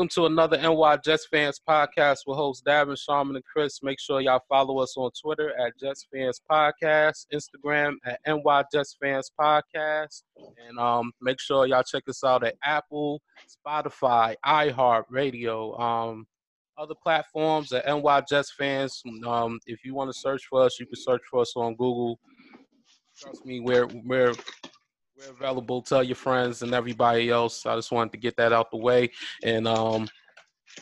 welcome to another NY Jets Fans podcast with hosts Davin, Sharman, and Chris. Make sure y'all follow us on Twitter at Jets Fans Podcast, Instagram at NY Jets Fans Podcast, and um, make sure y'all check us out at Apple, Spotify, iHeart Radio, um, other platforms at NY Jets Fans. Um, if you want to search for us, you can search for us on Google. Trust me, we're we're we're available. Tell your friends and everybody else. I just wanted to get that out the way, and um,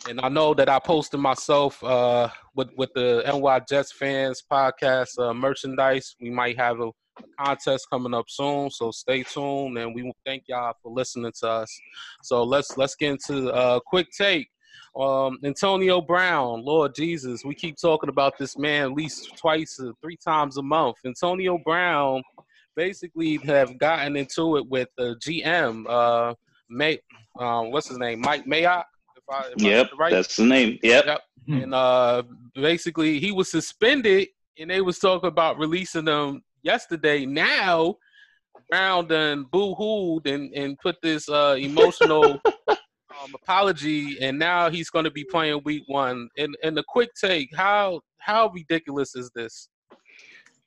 and I know that I posted myself uh with with the NY Jets fans podcast uh, merchandise. We might have a, a contest coming up soon, so stay tuned. And we thank y'all for listening to us. So let's let's get into a uh, quick take. Um, Antonio Brown, Lord Jesus, we keep talking about this man at least twice, uh, three times a month. Antonio Brown basically have gotten into it with the GM, uh, May, um, what's his name, Mike Mayock. If I, if yep, right? that's the name. Yep. yep. And uh, basically, he was suspended, and they was talking about releasing him yesterday. Now, Brown done boo-hooed and, and put this uh, emotional um, apology, and now he's going to be playing week one. And and the quick take, how how ridiculous is this?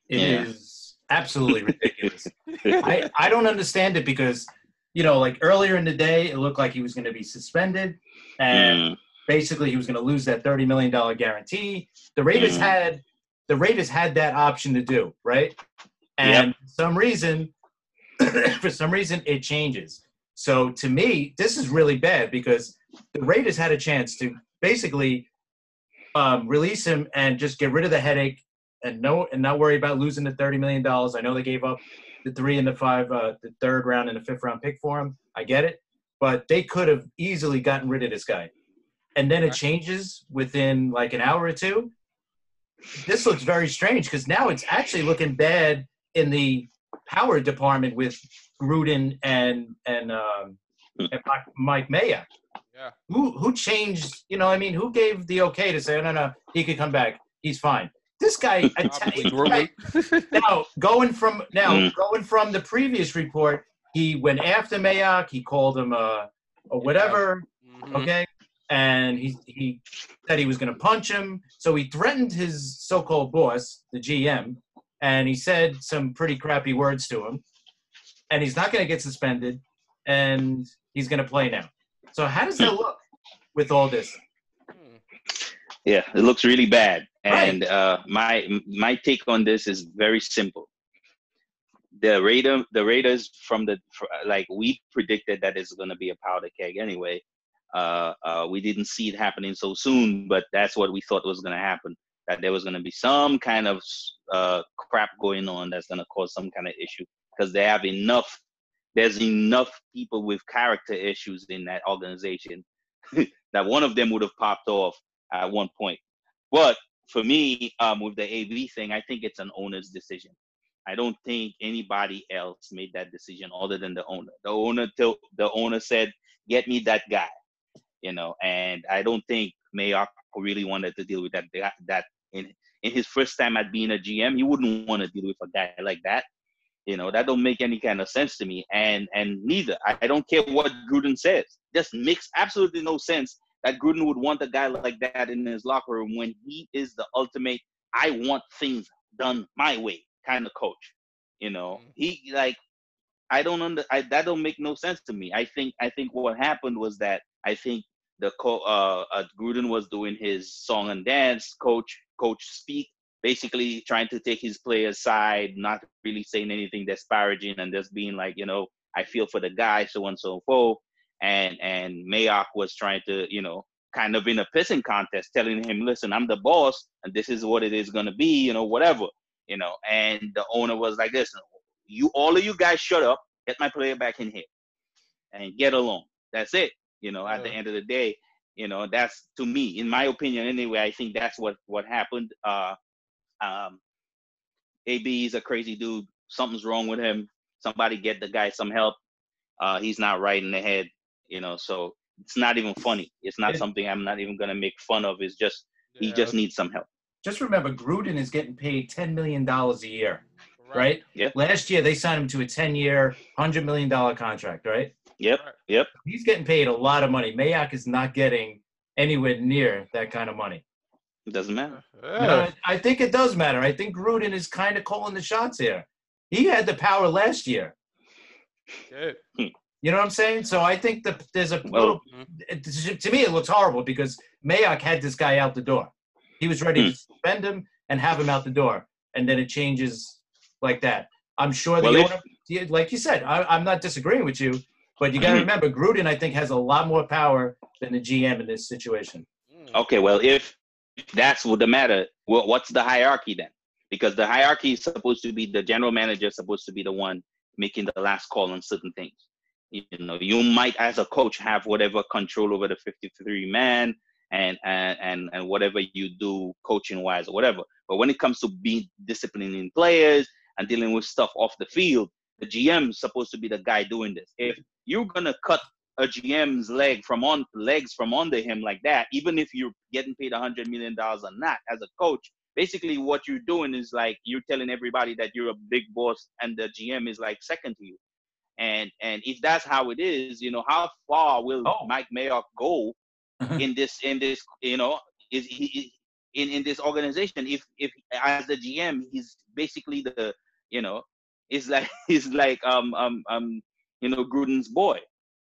It yeah. is absolutely ridiculous. I, I don't understand it because, you know, like earlier in the day, it looked like he was going to be suspended and mm. basically he was going to lose that $30 million guarantee. The Raiders mm. had the Raiders had that option to do, right? And yep. for some reason, for some reason, it changes. So to me, this is really bad because the Raiders had a chance to basically um, release him and just get rid of the headache and no and not worry about losing the thirty million dollars. I know they gave up the three and the five, uh, the third round and the fifth round pick for him. I get it, but they could have easily gotten rid of this guy. And then it changes within like an hour or two. This looks very strange because now it's actually looking bad in the power department with Gruden and and, um, and Mike Mayock. Yeah. Who who changed? You know, I mean, who gave the okay to say, oh, no, no, he could come back. He's fine. This guy, guy now going from now mm. going from the previous report, he went after Mayock. He called him a, a whatever. Mm-hmm. Okay, and he he said he was going to punch him. So he threatened his so-called boss, the GM, and he said some pretty crappy words to him. And he's not going to get suspended, and he's going to play now. So how does that look with all this? Yeah, it looks really bad. And right. uh, my my take on this is very simple. The Raider, the Raiders from the like we predicted that it's going to be a powder keg anyway. Uh, uh, we didn't see it happening so soon, but that's what we thought was going to happen. That there was going to be some kind of uh, crap going on that's going to cause some kind of issue because they have enough. There's enough people with character issues in that organization that one of them would have popped off at one point. But for me, um, with the AB thing, I think it's an owner's decision. I don't think anybody else made that decision other than the owner. The owner, till the owner said, "Get me that guy," you know, and I don't think Mayock really wanted to deal with that. That in in his first time at being a GM, he wouldn't want to deal with a guy like that. You know, that don't make any kind of sense to me. And and neither. I, I don't care what Gruden says. Just makes absolutely no sense that Gruden would want a guy like that in his locker room when he is the ultimate I want things done my way kind of coach. You know, mm-hmm. he like I don't under I, that don't make no sense to me. I think I think what happened was that I think the co- uh, uh, Gruden was doing his song and dance coach coach speak, basically trying to take his players' side, not really saying anything disparaging, and just being like, you know, I feel for the guy, so on so forth and and Mayock was trying to, you know, kind of in a pissing contest, telling him, "Listen, I'm the boss, and this is what it is going to be," you know, whatever, you know. And the owner was like, "Listen, you all of you guys, shut up, get my player back in here, and get along. That's it." You know, at the end of the day, you know, that's to me, in my opinion, anyway. I think that's what what happened. Uh, um, AB is a crazy dude. Something's wrong with him. Somebody get the guy some help. Uh, he's not right in the head you know so it's not even funny it's not something i'm not even going to make fun of it's just yeah. he just needs some help just remember gruden is getting paid $10 million a year right, right? Yeah. last year they signed him to a 10 year $100 million contract right Yep. Yep. He's getting paid a lot of money. Mayock is not getting anywhere near that kind of money. It doesn't matter. You know, I think it does matter. I think Gruden is kind of calling the shots here. He had the power last year. Good. Hmm. You know what I'm saying? So I think that there's a Well- little. it- to me, it looks horrible because Mayock had this guy out the door. He was ready to suspend him and have him out the door, and then it changes like that. I'm sure the Well, owner, yeah, like you said, I, I'm not disagreeing with you, but you got to Mhm. remember, Gruden, I think, has a lot more power than the GM in this situation. Mm. Okay, well, if that's what the matter, well, what's the hierarchy then? Because the hierarchy is supposed to be the general manager, supposed to be the one making the last call on certain things. You know, you might, as a coach, have whatever control over the 53 man and and and, and whatever you do coaching wise or whatever. But when it comes to being disciplining players and dealing with stuff off the field, the GM is supposed to be the guy doing this. If you're gonna cut a GM's leg from on legs from under him like that, even if you're getting paid hundred million dollars or not as a coach, basically what you're doing is like you're telling everybody that you're a big boss and the GM is like second to you. And and if that's how it is, you know, how far will Oh. Mike Mayock go in this in this you know is he in in this organization if if as the GM he's basically the you know is like he's like um um um you know Gruden's boy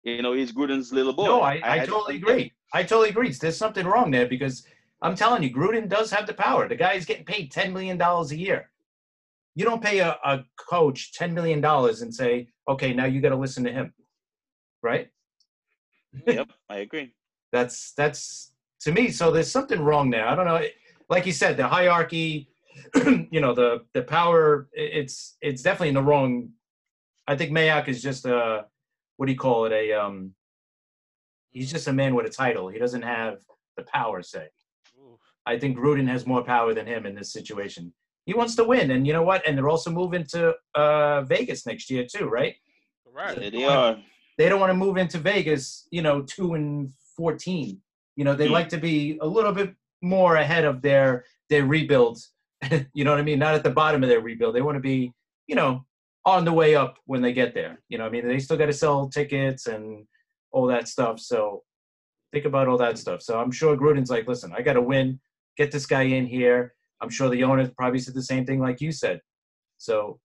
you know he's Gruden's little boy No, I, I, just totally agree. I totally agree. There's something wrong there because I'm telling you, Gruden does have the power. The guy is getting paid $10 million a year. You don't pay a, a coach $10 million and say, okay, now you got to listen to him. Right? yep I agree That's, that's to me. So there's something wrong there. I don't know. Like you said, the hierarchy, you know, the, the power, it's, it's definitely in the wrong. I think Mayock is just a, what do you call it? A, um, he's just a man with a title. He doesn't have the power, say. I think Gruden has more power than him in this situation. He wants to win, and you know what? And they're also moving to uh, Vegas next year too, right? Correct. there they are They don't want to move into Vegas, you know, two and fourteen. You know, they Hmm. like to be a little bit more ahead of their their rebuild. you know what I mean? Not at the bottom of their rebuild. They want to be, you know, on the way up when they get there. You know, what I mean, they still got to sell tickets and all that stuff. So think about all that stuff. So I'm sure Gruden's like, listen, I got to win, get this guy in here. I'm sure the owners probably said the same thing like you said. So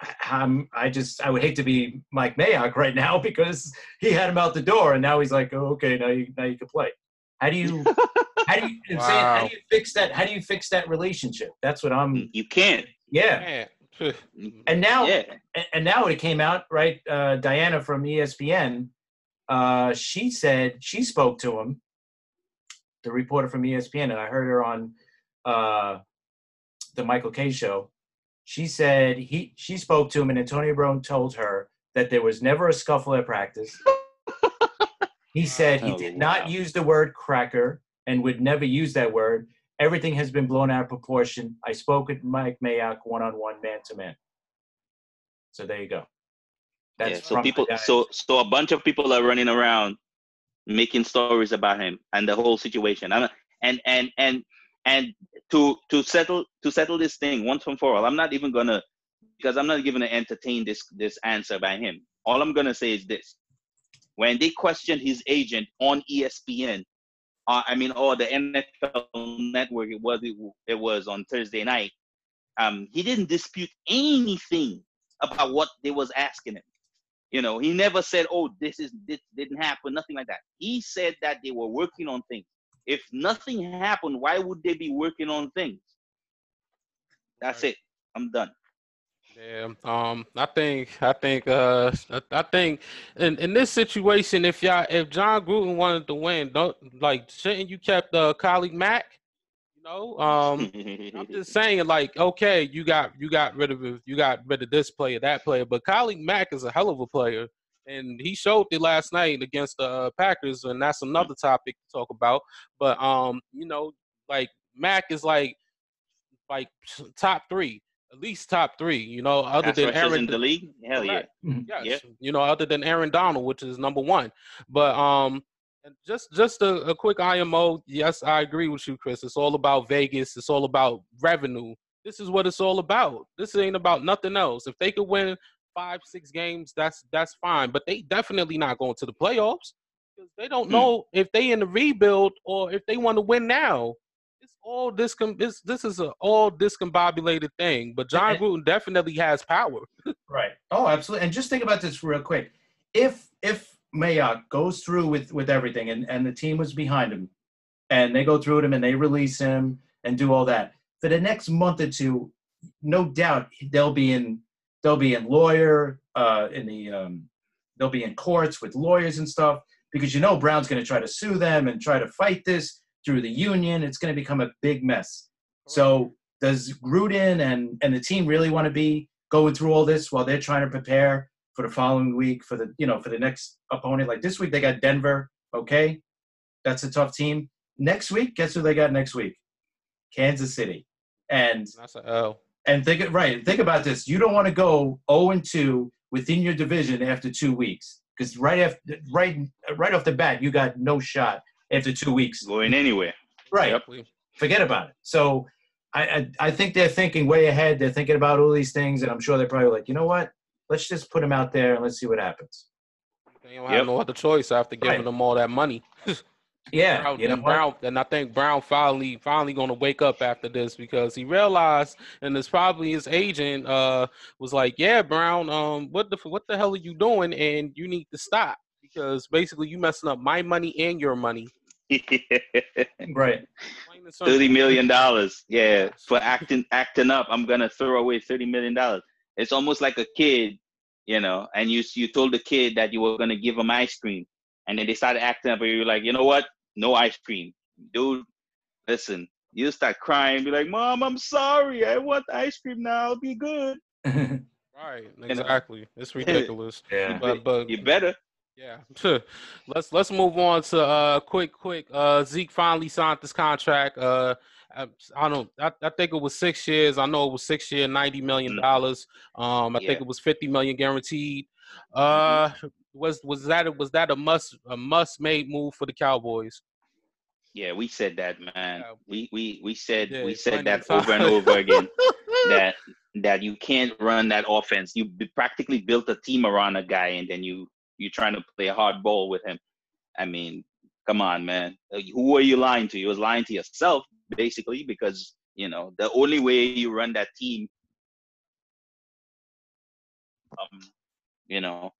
I- I'm, I just, I would hate to be Mike Mayock right now because he had him out the door and now he's like, oh, okay, now you, now you can play. How do you, how do you, I'm saying, how do you fix that? How do you fix that relationship? That's what I'm, you can't yeah. Man. And now, yeah and, and now it came out right uh, diana from espn uh, she said she spoke to him the reporter from espn and i heard her on uh, the michael Kay show she said he she spoke to him and antonio brown told her that there was never a scuffle at practice. He said he Oh, did not use the word cracker and would never use that word. Everything has been blown out of proportion. I spoke with mike mayock one-on-one man-to-man so there you go. That's yeah so people so so a bunch of people are running around making stories about him and the whole situation. And and and and to to settle to settle this thing once and for all i'm not even gonna because i'm not even gonna entertain this this answer by him all i'm gonna say is this when they questioned his agent on espn uh, i mean or the nfl network it was it, it was on thursday night um he didn't dispute anything about what they was asking him you know, he never said, "Oh, this is this didn't happen," nothing like that. He said that they were working on things. If nothing happened, why would they be working on things? That's it. I'm done. Yeah, um, I think, I think, uh, I, think, in in this situation, if y'all, if Jon Gruden wanted to win, don't like, shouldn't you kept uh, Khalil Mack? You know, um, I'm just saying, like, okay, you got you got rid of you got rid of this player, that player, but Khalil Mack is a hell of a player, and he showed it last night against the uh, Packers, and that's another topic to talk about. But um, you know, like Mack is like like top three, at least top three. You know, other Pass than Aaron in the league. Hell yeah. Correct. Mhm. Yes. Yeah. You know, other than Aaron Donald, which is number one. But um and just just a, a quick IMO. Yes, I agree with you, Chris. It's all about Vegas. It's all about revenue. This is what it's all about. This ain't about nothing else. If they could win five, six games, that's that's fine. But they definitely not going to the playoffs because they don't hmm. know if they in the rebuild or if they want to win now. It's all discom. This this is a all discombobulated thing. But Jon Gruden definitely has power. right. Oh, absolutely. And just think about this real quick. If if Mayock goes through with with everything and and the team was behind him, and they go through with him and they release him and do all that for the next month or two, no doubt they'll be in they'll be in lawyer uh, in the um, they'll be in courts with lawyers and stuff because you know Brown's going to try to sue them and try to fight this through the union. It's going to become a big mess. So does Gruden and and the team really want to be going through all this while they're trying to prepare for the following week for the you know for the next opponent? Like this week they got Denver. Okay, that's a tough team. Next week, guess who they got next week? Kansas City. And that's. And think right. Think about this. You don't want to go 0 and 2 within your division after two weeks because right after right right off the bat you got no shot after two weeks going anywhere. Right. Yep. Forget about it. So I, I, I think they're thinking way ahead. They're thinking about all these things, and I'm sure they're probably like, you know what? Let's just put them out there and let's see what happens. They don't have yep. no other choice after giving right. them all that money. Yeah, Brown, you know and Brown, and I think Brown finally finally going to wake up after this because he realized, and it's probably his agent uh was like, "Yeah, Brown, um, what the what the hell are you doing? And you need to stop because basically you messing up my money and your money." right. Thirty million dollars, yeah, for acting acting up. I'm gonna throw away thirty million dollars. It's almost like a kid, you know, and you you told the kid that you were gonna give him ice cream, and then they started acting up, and you're like, you know what? No ice cream. Dude, listen, you start crying, be like, Mom, I'm sorry. I want ice cream now. I'll be good. right, exactly. It's ridiculous. yeah. But, but you better. Yeah. let's let's move on to uh quick quick. Uh Zeke finally signed this contract. Uh I, I don't I, I think it was six years. I know it was six year, ninety million mm-hmm. dollars. Um I yeah. think it was fifty million guaranteed. Uh mm-hmm was was that was that a must a must made move for the Cowboys? Yeah, we said that, man. Yeah. We we we said yeah, we said that over and over again that that you can't run that offense. You practically built a team around a guy, and then you you trying to play a hard ball with him. I mean, come on, man. Uh, who are you lying to? You was lying to yourself, basically, because you know the only way you run that team, um, you know,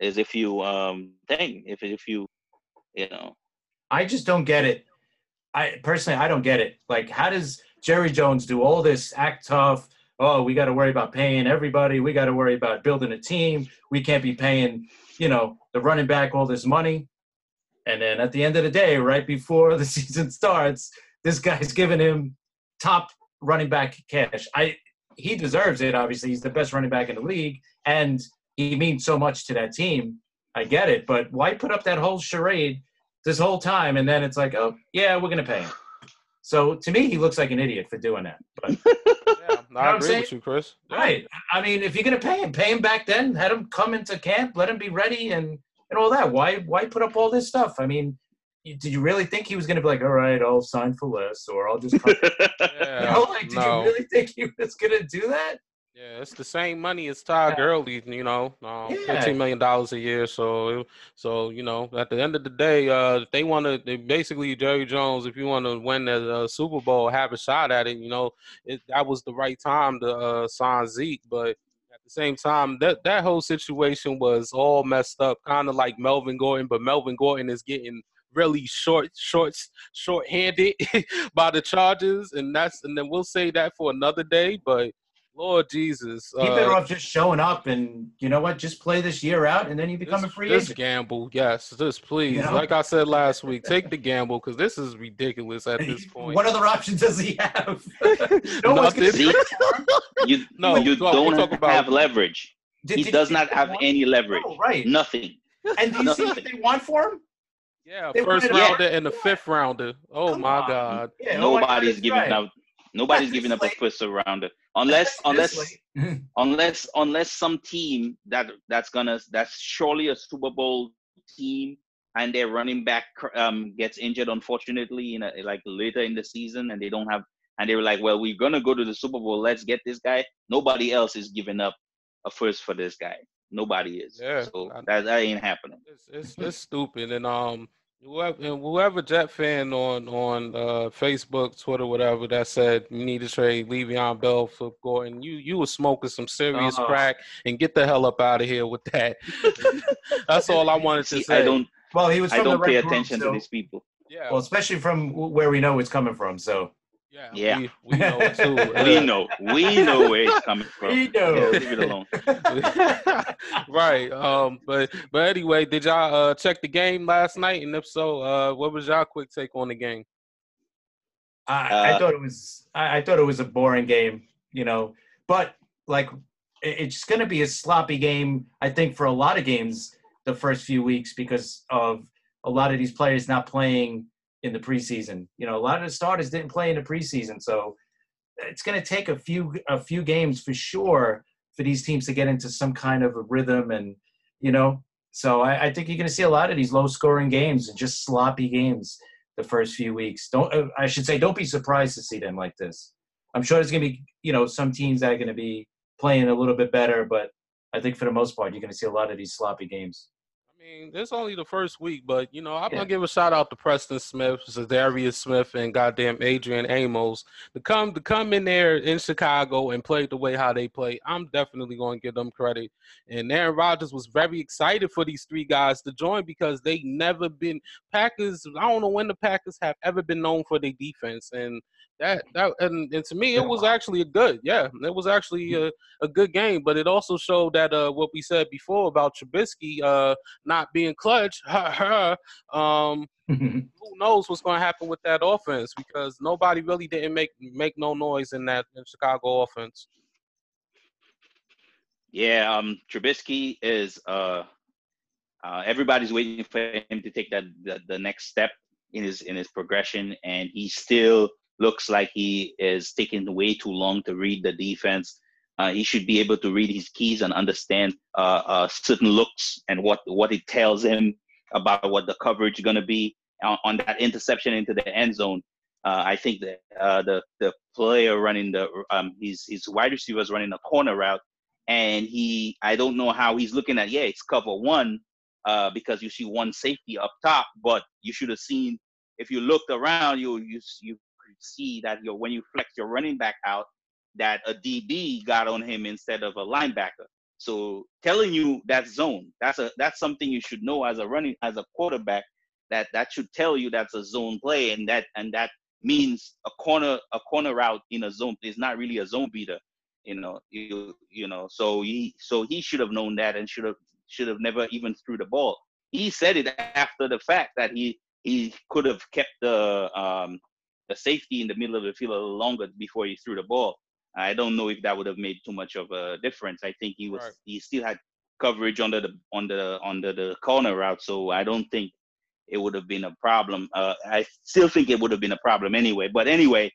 is if you um thing if if you you know. I just don't get it. I personally i don't get it. Like how does jerry jones do all this act tough? Oh we got to worry about paying everybody. We got to worry about building a team. We can't be paying you know the running back all this money. And then at the end of the day right before the season starts this guy's giving him top running back cash. I he deserves it obviously. He's the best running back in the league. And he means so much to that team. I get it, but why put up that whole charade this whole time and then it's like, oh yeah, we're gonna pay him. So to me, he looks like an idiot for doing that. But yeah, I agree with you, Chris. Right. I mean, if you're gonna pay him, pay him back then. Had him come into camp, let him be ready, and and all that. Why why put up all this stuff? I mean, did you really think he was going to be like, all right, I'll sign for less, or I'll just? yeah, you know, like, did no. you really think he was going to do that? Yeah, it's the same money as Todd yeah. Gurley, you know, um, yeah. fifteen million dollars a year. So, so you know, at the end of the day, uh, they want to. Basically, Jerry Jones, if you want to win the uh, Super Bowl, have a shot at it. You know, it, that was the right time to uh, sign Zeke, but at the same time, that that whole situation was all messed up, kind of like Melvin Gordon. But Melvin Gordon is getting really short, short, short-handed by the Chargers, and that's and then we'll say that for another day, but Lord Jesus. He better uh, off just showing up and you know what, just play this year out and then you become this, a free this agent. gamble, yes, this please. You know? Like I said last week, take the gamble because this is ridiculous at this point. What other options does he have? no one's gonna you, no, you talk, don't talk about, have leverage. Did, he did, does not have any leverage. No, right. Nothing. And do you see what they want for him? Yeah, they first rounder yeah. and the fifth rounder. Oh Come my on. God! Yeah, Nobody's giving right. out Nobody's giving up a first rounder unless unless unless unless some team that that's gonna that's surely a Super Bowl team and their running back um, gets injured unfortunately in a, like later in the season and they don't have and they were like well we're gonna go to the Super Bowl let's get this guy nobody else is giving up a first for this guy. Nobody is. Yeah, so that, that ain't happening. It's, it's, it's stupid. And um, whoever, and whoever Jet fan on on uh, Facebook, Twitter, whatever that said you need to trade Le'Veon Bell for Gordon, you you were smoking some serious uh-huh. crack and get the hell up out of here with that. That's all I wanted to See, say. I don't. Well, he was. I don't pay right attention group, so. to these people. Yeah. Well, especially from where we know it's coming from. So. Yeah, yeah. We, we know it too. we know. We know where it's coming from. We know. Yeah, leave it alone. right. Um. But but anyway, did y'all uh check the game last night? And if so, uh, what was y'all quick take on the game? I, uh, I thought it was. I, I, thought it was a boring game. You know, but like it's going to be a sloppy game. I think for a lot of games the first few weeks because of a lot of these players not playing in the preseason. You know, a lot of the starters didn't play in the preseason, so it's going to take a few a few games for sure for these teams to get into some kind of a rhythm, and you know, so I, I think you're going to see a lot of these low scoring games and just sloppy games the first few weeks. Don't uh, I should say, don't be surprised to see them like this. I'm sure there's going to be you know some teams that are going to be playing a little bit better, but I think for the most part, you're going to see a lot of these sloppy games mean, it's only the first week, but you know, I'm yeah. gonna give a shout out to Preston Smith, Za'Darius Smith, and goddamn Adrian Amos to come to come in there in Chicago and play the way how they play. I'm definitely gonna give them credit. And Aaron Rodgers was very excited for these three guys to join because they never been Packers. I don't know when the Packers have ever been known for their defense, and that that and, and to me it was actually a good yeah it was actually a, a good game but it also showed that uh what we said before about Trubisky uh not being clutch um who knows what's going to happen with that offense because nobody really didn't make make no noise in that in Chicago offense. Yeah um Trubisky is uh uh, everybody's waiting for him to take that the, the next step in his in his progression and he still looks like he is taking way too long to read the defense. Uh, he should be able to read his keys and understand uh, uh, certain looks and what what it tells him about what the coverage is going to be on, on, that interception into the end zone. Uh, I think that uh, the the player running the um, his his wide receivers running a corner route, and he I don't know how he's looking at. Yeah, it's cover one uh, because you see one safety up top, but you should have seen if you looked around, you you you see that you when you flex your running back out, that a DB got on him instead of a linebacker. So telling you that zone, that's a that's something you should know as a running as a quarterback. That that should tell you that's a zone play, and that and that means a corner a corner route in a zone is not really a zone beater. You know, you you know. So he so he should have known that and should have should have never even threw the ball. He said it after the fact that he he could have kept the um the safety in the middle of the field a little longer before he threw the ball. I don't know if that would have made too much of a difference. I think he was right. he still had coverage under the on the under the corner route, so I don't think it would have been a problem. Uh, I still think it would have been a problem anyway. But anyway,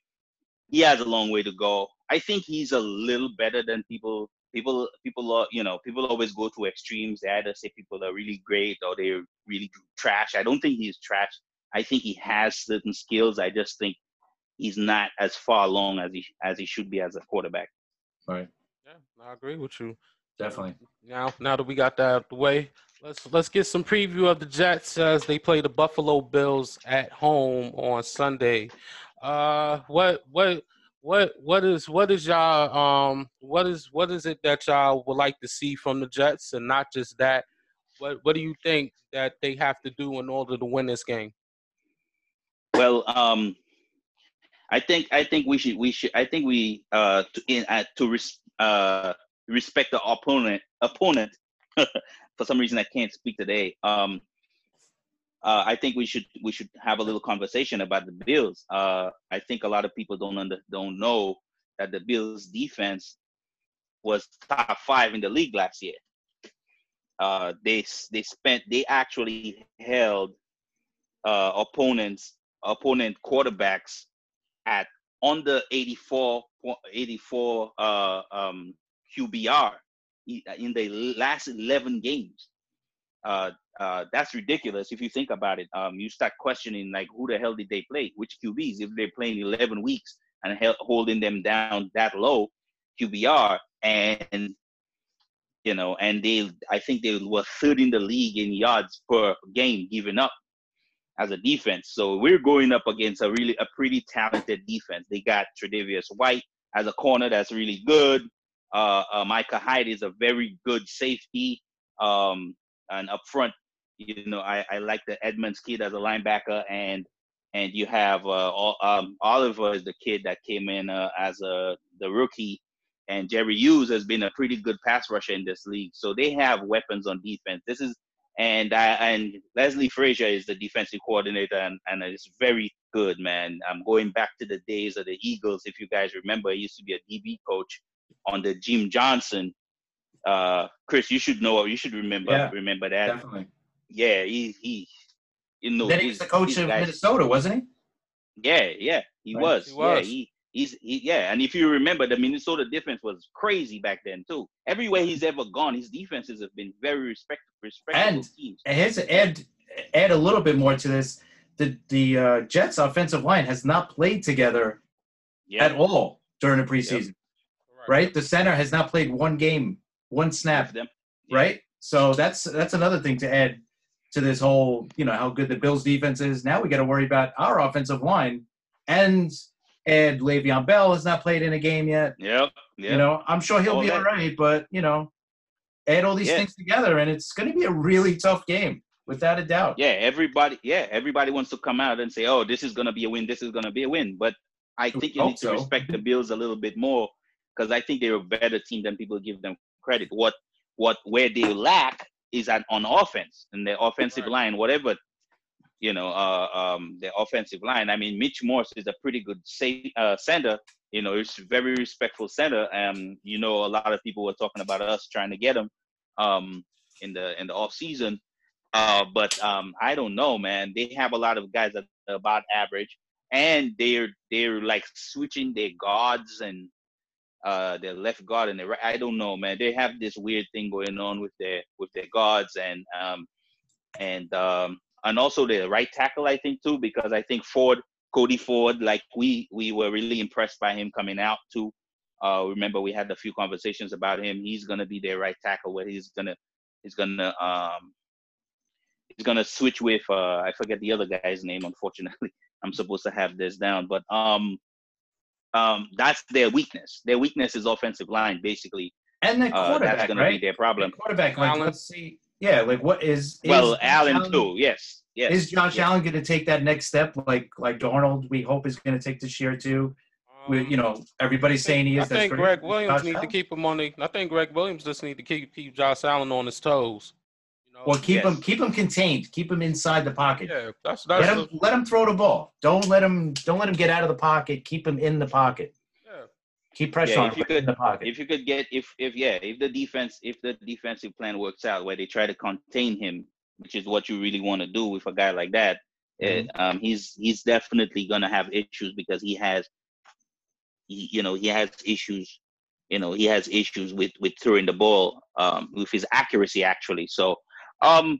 he has a long way to go. I think he's a little better than people. People, people are, you know, people always go to extremes. They either say people are really great or they're really trash. I don't think he's trash. I think he has certain skills. I just think he's not as far along as he as he should be as a quarterback. Right. Yeah, I agree with you. Definitely. Now, now that we got that out of the way, let's let's get some preview of the Jets as they play the Buffalo Bills at home on Sunday. Uh, what what what what is what is y'all um what is what is it that y'all would like to see from the Jets, and not just that? What what do you think that they have to do in order to win this game? Well, um, I think I think we should we should I think we uh to in uh, to res, uh respect the opponent opponent. For some reason, I can't speak today. Um, uh, I think we should we should have a little conversation about the Bills. Uh, I think a lot of people don't under, don't know that the Bills defense was top five in the league last year. Uh, they they spent they actually held uh, opponents opponent quarterbacks at under 84 84 uh, um, QBR in the last 11 games. Uh, uh, that's ridiculous if you think about it. Um, you start questioning like who the hell did they play? Which QBs? If they're playing 11 weeks and holding them down that low QBR, and you know, and they I think they were third in the league in yards per game given up as a defense. So we're going up against a really a pretty talented defense. They got Tre'Davious White as a corner that's really good. Uh, uh, Micah Hyde is a very good safety. Um, and up front, you know, I, I like the Edmunds kid as a linebacker, and and you have uh, um, Oliver is the kid that came in uh, as a the rookie, and Jerry Hughes has been a pretty good pass rusher in this league. So they have weapons on defense. This is and I, and Leslie Frazier is the defensive coordinator, and, and it's very good, man. I'm going back to the days of the Eagles. If you guys remember, he used to be a DB coach on the Jim Johnson. Uh, Chris, you should know. You should remember. Yeah, remember that. Definitely. Yeah, he he. You know, then he was the coach of guys, Minnesota, wasn't he? Yeah, yeah, he right. was. He was. Yeah, he he's he, yeah, and if you remember, the Minnesota defense was crazy back then too. Everywhere he's ever gone, his defenses have been very respectable, respectable and teams. And here's add add a little bit more to this. The the uh, Jets offensive line has not played together yep. at all during the preseason. Yep. Right, the center has not played one game, one snap. Them. Right, so that's that's another thing to add to this whole, you know, how good the Bills defense is. Now we got to worry about our offensive line and and Le'Veon Bell has not played in a game yet. Yep. yep. You know, I'm sure he'll all be that. all right, but you know, add all these yeah. things together, and it's going to be a really tough game, without a doubt. Yeah, everybody. Yeah, everybody wants to come out and say, "Oh, this is going to be a win. This is going to be a win." But I think you need to so. respect the Bills a little bit more because I think they're a better team than people give them credit. What what where they lack is at on offense and the offensive right. line, whatever you know, uh, um, the offensive line. I mean, Mitch Morse is a pretty good uh, center. You know, he's very respectful center. And you know, a lot of people were talking about us trying to get him um, in the in the off season. Uh, but um, I don't know, man. They have a lot of guys that about average, and they're they're like switching their guards and uh, their left guard and their right. I don't know, man. They have this weird thing going on with their with their guards and um, and um, and also the right tackle, I think too, because I think Ford, Cody Ford, like we we were really impressed by him coming out too. Uh, remember we had a few conversations about him. He's gonna be their right tackle, where he's gonna he's gonna um he's gonna switch with uh I forget the other guy's name. Unfortunately, I'm supposed to have this down, but um um that's their weakness. Their weakness is offensive line, basically. And the quarterback, uh, that's gonna right? be their problem. The quarterback, like, let's see yeah, like what is, is well Allen, Allen too? Yes, yes. Is Josh yes. Allen going to take that next step, like like Darnold? We hope is going to take this year too. Um, we, you know, everybody's saying he is. I think Gregg Williams needs to keep him on the. I think Gregg Williams just need to keep keep Josh Allen on his toes. You know? Well, keep yes. him keep him contained. Keep him inside the pocket. Yeah, that's that's. Let him let him throw the ball. Don't let him don't let him get out of the pocket. Keep him in the pocket. Keep pressure yeah, on if you could, in the pocket. If you could get if if yeah, if the defense if the defensive plan works out where they try to contain him, which is what you really want to do with a guy like that, eh, mm-hmm. it, um, he's he's definitely gonna have issues because he has, he, you know, he has issues. You know, he has issues with with throwing the ball, um, with his accuracy actually. So, um,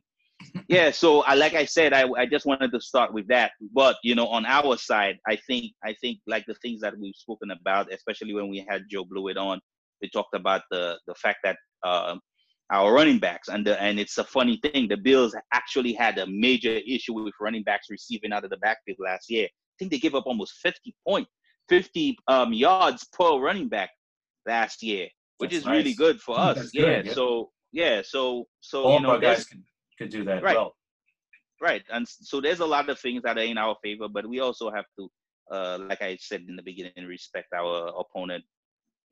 yeah so I, like i said I, I just wanted to start with that but you know on our side i think i think like the things that we've spoken about especially when we had joe blewett on we talked about the the fact that uh, our running backs and the, and it's a funny thing the bills actually had a major issue with running backs receiving out of the backfield last year. I think they gave up almost 50 point 50 um, yards per running back last year which That's is nice. really good for us. yeah, yeah, so yeah so so you know guys can could do that right. well. Right, and so there's a lot of things that are in our favor, but we also have to, uh, like I said in the beginning, respect our opponent.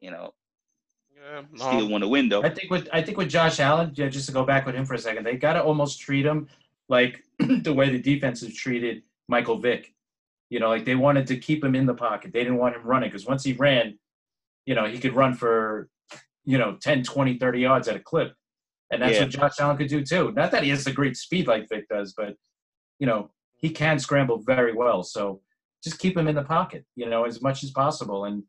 You know, yeah, still um, want to win though. I think with I think with Josh Allen, yeah, just to go back with him for a second, they got to almost treat him like the way the defense has treated Michael Vick. You know, like they wanted to keep him in the pocket. They didn't want him running because once he ran, you know, he could run for, you know, 10, 20, 30 yards at a clip. And that's yeah. what Josh Allen could do too. Not that he has the great speed like Vick does, but you know, he can scramble very well. So just keep him in the pocket, you know, as much as possible and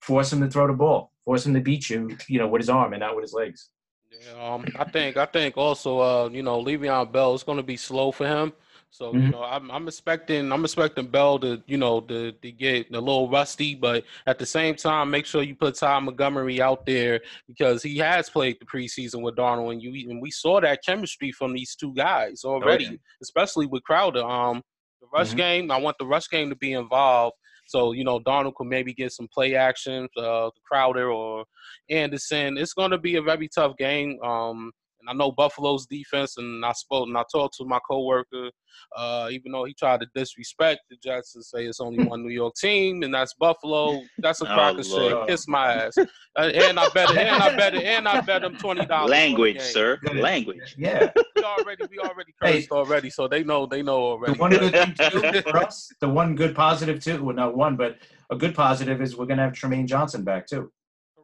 force him to throw the ball. Force him to beat you, you know, with his arm and not with his legs. Yeah, um, I think I think also uh, you know, Le'Veon Bell is gonna be slow for him. So mm-hmm. you know, I'm I'm expecting I'm expecting Bell to you know to to get a little rusty, but at the same time, make sure you put Ty Montgomery out there because he has played the preseason with Darnold, and you and we saw that chemistry from these two guys already, okay. especially with Crowder. Um, the rush mm-hmm. game, I want the rush game to be involved. So you know, Darnold could maybe get some play action, uh, Crowder or Anderson. It's going to be a very tough game. Um, and I know Buffalo's defense, and I spoke and I talked to my coworker, uh, even though he tried to disrespect the Jets and say it's only one New York team, and that's Buffalo. That's a crock oh, of shit. Kiss my ass. Uh, and I bet, and I bet, and I bet them twenty dollars. Language, sir. Language. Yeah. we already, we already cursed hey, already, so they know, they know already. The one good thing too for us, the one good positive too. Well, not one, but a good positive is we're gonna have Trumaine Johnson back too.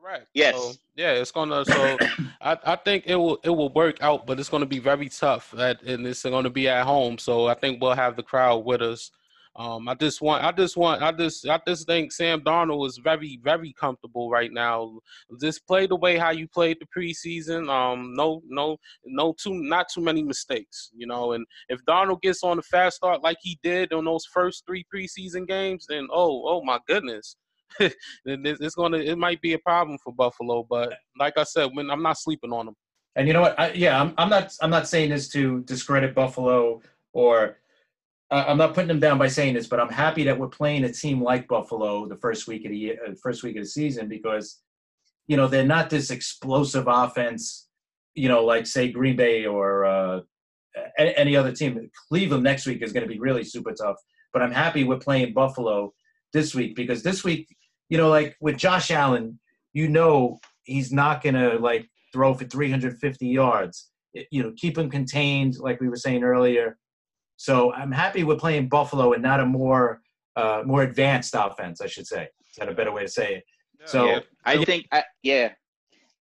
Correct. Yes. So, yeah, it's gonna. So I, I think it will it will work out, but it's gonna be very tough. At, and it's gonna be at home. So I think we'll have the crowd with us. Um, I just want, I just want, I just, I just think Sam Darnold is very, very comfortable right now. Just play the way how you played the preseason. Um, no, no, no, too, not too many mistakes, you know. And if Darnold gets on a fast start like he did on those first three preseason games, then oh, oh my goodness, it's gonna it might be a problem for Buffalo. But like I said, when I'm not sleeping on them. And you know what? I, yeah, I'm, I'm not I'm not saying this to discredit Buffalo or uh, I'm not putting them down by saying this, but I'm happy that we're playing a team like Buffalo the first week of the year, uh, first week of the season because you know they're not this explosive offense, you know, like say Green Bay or uh, any other team. Cleveland next week is going to be really super tough. But I'm happy we're playing Buffalo this week because this week, you know, like with Josh Allen, you know he's not gonna like throw for 350 yards. You know, keep him contained, like we were saying earlier. So I'm happy we're playing Buffalo and not a more uh, more advanced offense, I should say. Is that a better way to say it? So yeah. I think, I, yeah,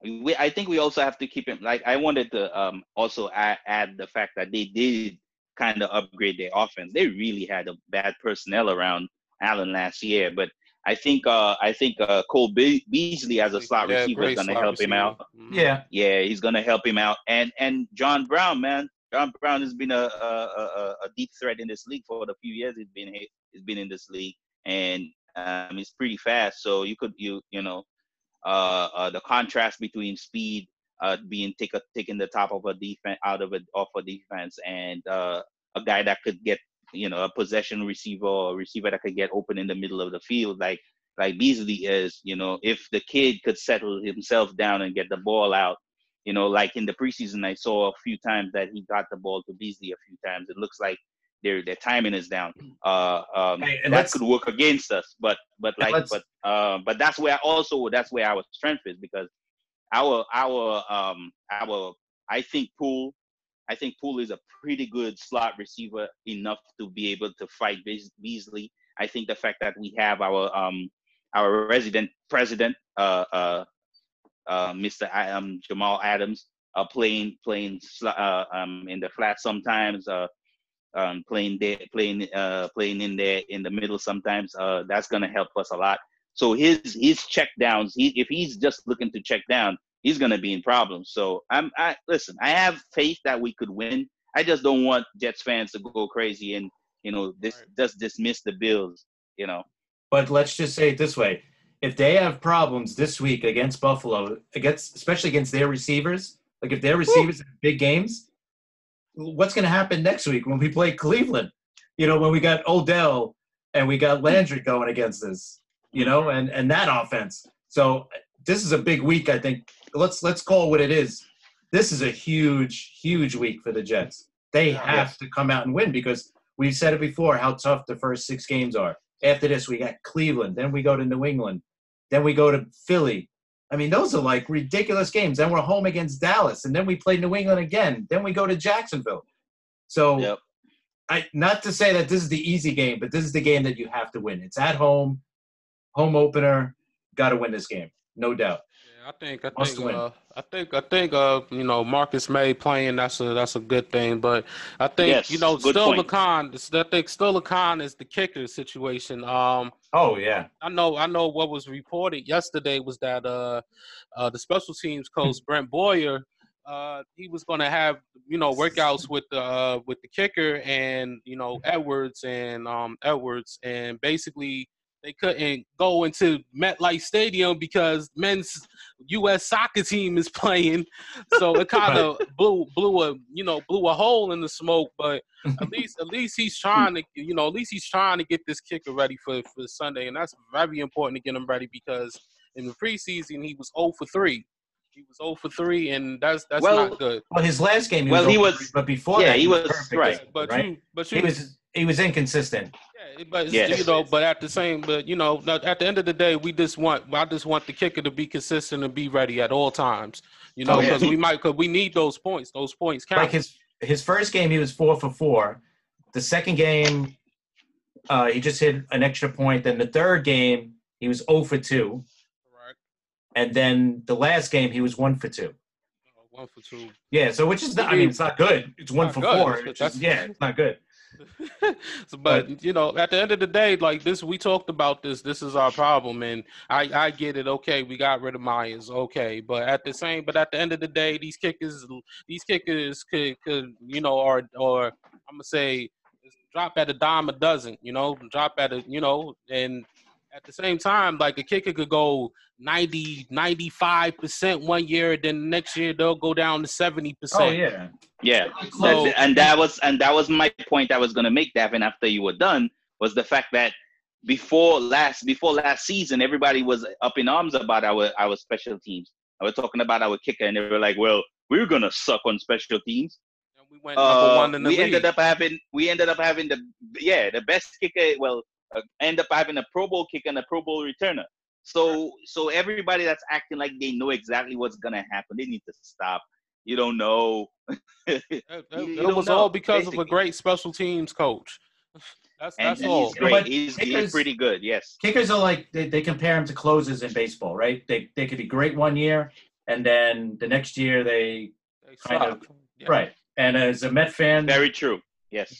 we, I think we also have to keep it. Like I wanted to um, also add, add the fact that they did kind of upgrade their offense. They really had a bad personnel around Allen last year, but I think uh, I think uh, Cole Be- Beasley as a slot yeah, receiver is going to help receiver. him out. Mm-hmm. Yeah, yeah, he's going to help him out. And and John Brown, man, John Brown has been a, a, a deep threat in this league for the few years he's been he's been in this league, and um, he's pretty fast. So you could you you know uh, uh, the contrast between speed uh, being take a, taking the top of a defense out of it off a defense and uh, a guy that could get you know, a possession receiver or a receiver that could get open in the middle of the field, like like Beasley is. You know, if the kid could settle himself down and get the ball out, you know, like in the preseason, I saw a few times that he got the ball to Beasley a few times. It looks like their their timing is down. Uh, um, hey, that could work against us, but but like but uh, but that's where also that's where our strength is because our our um our I think Poole I think Poole is a pretty good slot receiver enough to be able to fight Beasley. I think the fact that we have our um our resident president, uh, uh, uh, Mr. I, Um, Jamal Adams, uh, playing playing uh, um, in the flat sometimes, uh, um, playing there, playing playing in there in the middle sometimes. Uh, that's gonna help us a lot. So his his check downs, he, if he's just looking to check down, he's going to be in problems. So I'm, I listen. I have faith that we could win. I just don't want Jets fans to go crazy and you know this right. just dismiss the Bills. You know. But let's just say it this way: if they have problems this week against Buffalo, against especially against their receivers, like if their receivers have big games, what's going to happen next week when we play Cleveland? You know, when we got Odell and we got Landry going against us, you know, and and that offense. So this is a big week, I think, let's let's call what it is. This is a huge, huge week for the Jets. They have to come out and win because we've said it before how tough the first six games are. After this, we got Cleveland, then we go to New England, then we go to Philly. I mean, those are like ridiculous games. Then we're home against Dallas, and then we play New England again. Then we go to Jacksonville. So, yep. I not to say that this is the easy game, but this is the game that you have to win. It's at home, home opener. Got to win this game, no doubt. I think I think uh, I think I think uh, you know Marcus Maye playing that's a that's a good thing, but I think yes, you know still Lacan I think still Lacan is the kicker situation. Um, oh yeah, I know I know what was reported yesterday was that uh, uh the special teams coach Brant Boyer uh, he was going to have you know workouts with the uh, with the kicker and you know Edwards and um, Edwards, and basically they couldn't go into MetLife Stadium because men's U.S. soccer team is playing. So it kind of blew blew a you know blew a hole in the smoke. But at least at least he's trying to you know at least he's trying to get this kicker ready for for Sunday, and that's very important to get him ready because in the preseason he was 0 for three. He was 0 for three, and that's that's Well- not good. Well, his last game, he Well, was, he was- three, but before yeah, that, he was- perfect, right. But right? you but you he was he was inconsistent. Yeah, but Yes. you know, but at the same, but you know, at the end of the day, we just want, I just want the kicker to be consistent and be ready at all times. You know, Oh, yeah. because we might, because we need those points. Those points count. Like his his first game, he was four for four. The second game, uh, he just hit an extra point. Then the third game, he was 0 for two, Correct. And then the last game, he was one for two. Uh, One for two. Yeah, so which is not. I mean, it's not good. It's one Not for good. four. Which yeah, it's not good. so, but you know, at the end of the day, like this, we talked about this. This is our problem, and I, I get it. Okay, we got rid of Myers. Okay, but at the same, but at the end of the day, these kickers, these kickers could, could you know, or or I'm gonna say, drop at a dime a dozen. You know, drop at a, you know, and at the same time, like a kicker could go 90, 95 percent one year, then next year they'll go down to seventy percent. Oh yeah. Yeah. So- That- and that was and that was my point I was gonna make, Davin, after you were done, was the fact that before last before last season, everybody was up in arms about our our special teams. I was talking about our kicker, and they were like, "Well, we're gonna suck on special teams." And we went number Uh, one in the we league. ended up having we ended up having the yeah the best kicker. Well, uh, end up having a Pro Bowl kicker and a Pro Bowl returner. So so everybody that's acting like they know exactly what's gonna happen, they need to stop. You don't know. It, You- it- you it was know, all because of a great special teams coach. That's and that's and all. he's great. what? He's, he's pretty good. Yes. Kickers are like they, they compare him to closers in baseball, right? They they could be great one year, and then the next year they They kind suck. Yeah. right. And as a Met fan, Very true. Yes.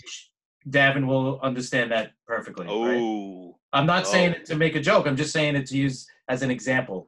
Davin will understand that perfectly. right? Oh. I'm not saying Oh. it to make a joke. I'm just saying it to use as an example.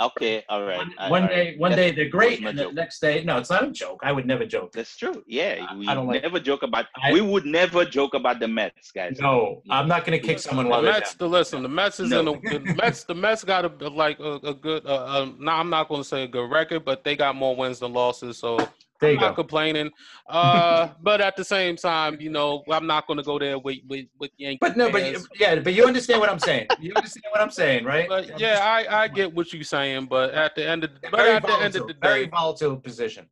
Okay. All right. One, all one right. day, one That day they're great, and the joke. next day, no, it's not a joke. I would never joke. That's true. Yeah. I- We I don't like- never joke about. I- we would never joke about the Mets, guys. No, I'm not going to kick someone The while they're Mets, down. the listen, the Mets is No. in a, the Mets. The Mets got a like a, a good. Uh, uh, no, I'm not going to say a good record, but they got more wins than losses. So There I'm you not go. complaining. Uh, but at the same time, you know, I'm not going to go there with with with Yankee But no, but yeah, but you understand what I'm saying. You understand what I'm saying, right? But yeah, I, I get what you're saying, but at the end of but very at the end volatile, of the very volatile position.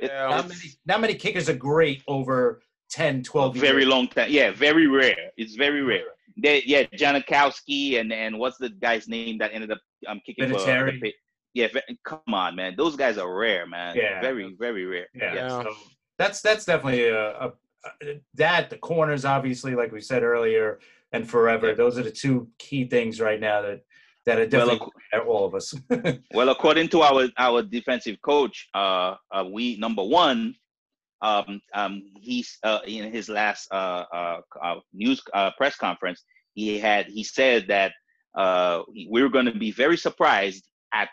yeah, Not many, not many kickers are great over 10, 12 years. Very long time. Yeah. Very rare. It's very rare. They, yeah, Janikowski and and what's the guy's name that ended up um kicking for Vinatieri. the, yeah, come on, man. Those guys are rare, man. Yeah. Very, very rare. Yeah, Yeah. so that's that's definitely a, a, a that the corners obviously, like we said earlier, and forever. Yeah. Those are the two key things right now that that are Well, definitely at all of us. Well, according to our our defensive coach, uh, uh we number one, um, um, he's uh, in his last uh, uh, uh news uh, press conference, he had he said that uh we we're going to be very surprised at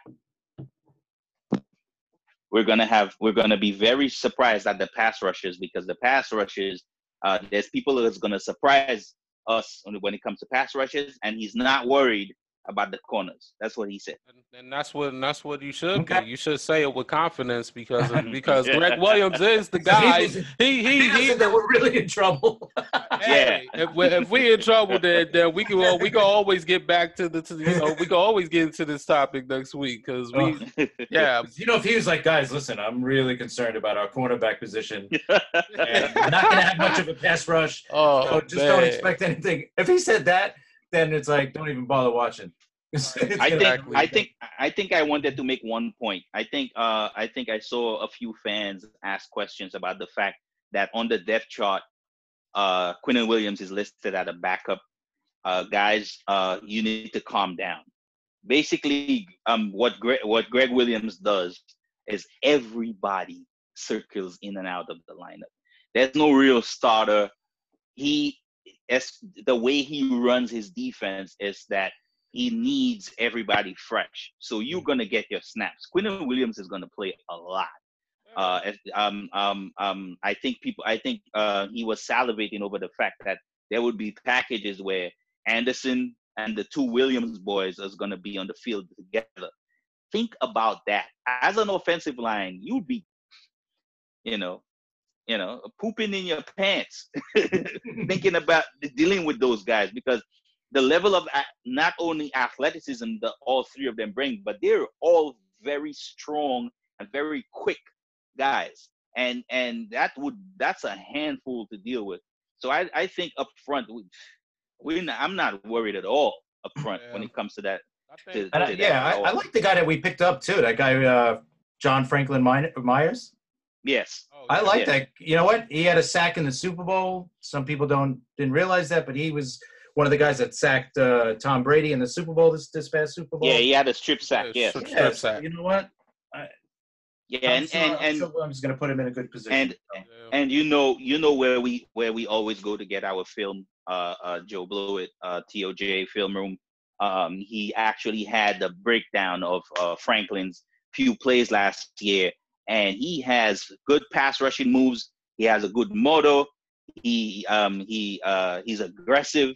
we're to have we're to be very surprised at the pass rushes because the pass rushes uh there's people that's to surprise us when it comes to pass rushes and he's not worried about the corners that's what he said and, and that's what and that's what you should Okay. You should say it with confidence because of, because Gregg Williams is the guy. He- He he he he. said that we're really in trouble. Hey, if we if we in trouble, then then we can well, we can always get back to the to, you know we can always get into this topic next week because we Oh. yeah you know, if he was like, guys, listen, I'm really concerned about our cornerback position. And we're not going to have much of a pass rush. oh So just don't expect anything. If he said that, then it's like, don't even bother watching. I think I think I think I wanted to make one point. I think uh I think I saw a few fans ask questions about the fact that on the depth chart, uh Quinnen Williams is listed as a backup. Uh guys, uh you need to calm down. Basically, um what Gregg what Gregg Williams does is everybody circles in and out of the lineup. There's no real starter. He as the way he runs his defense is that he needs everybody fresh. So you're gonna get your snaps. Quinnen Williams is gonna play a lot. Uh, um, um, um, I think people, I think uh, he was salivating over the fact that there would be packages where Anderson and the two Williams boys is going to be on the field together. Think about that. As an offensive line, you'd be, you know, you know, pooping in your pants, thinking about dealing with those guys because the level of not only athleticism that all three of them bring, but they're all very strong and very quick guys, and and that would that's a handful to deal with. So I I think up front we, we I'm not worried at all up front yeah. when it comes to that. To, to I, yeah, I, I, like the guy that we picked up too. That guy, uh, John Franklin Myers. Yes. Oh, I like that. You know what? He had a sack in the Super Bowl. Some people don't didn't realize that, but he was one of the guys that sacked uh, Tom Brady in the Super Bowl this this past Super Bowl. Yeah, he had a strip sack. Yeah, strip, strip sack. You know what? I, yeah, and sure, and, and I'm, just going to put him in a good position. And so. and you know you know where we where we always go to get our film. Uh, uh, Joe Blewett, uh, TOJ Film Room. Um, he actually had the breakdown of uh, Franklin's few plays last year, and he has good pass rushing moves. He has a good motor. He um, he uh, he's aggressive.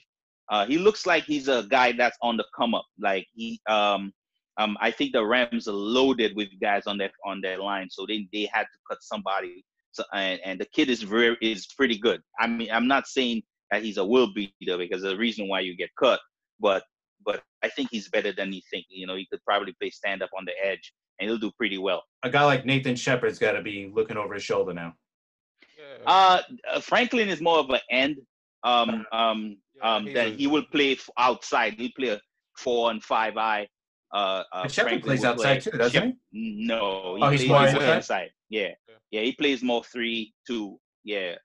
Uh, he looks like he's a guy that's on the come up. Like he um, um, I think the Rams are loaded with guys on their on their line, so they they had to cut somebody. So and, and the kid is very is pretty good. I mean, I'm not saying that he's a will beater because the reason why you get cut, but but I think he's better than you think. You know, he could probably play stand up on the edge and he'll do pretty well. A guy like Nathan Shepherd's got to be looking over his shoulder now. Uh, uh, Franklin is more of an end. Um, um, um, yeah, that he will play outside. He'll play a four and five eye. Uh, uh, Shepherd plays outside play. too, doesn't Shep- he? No, he oh, he's more inside. inside. Yeah. yeah, yeah, he plays more three, two. Yeah,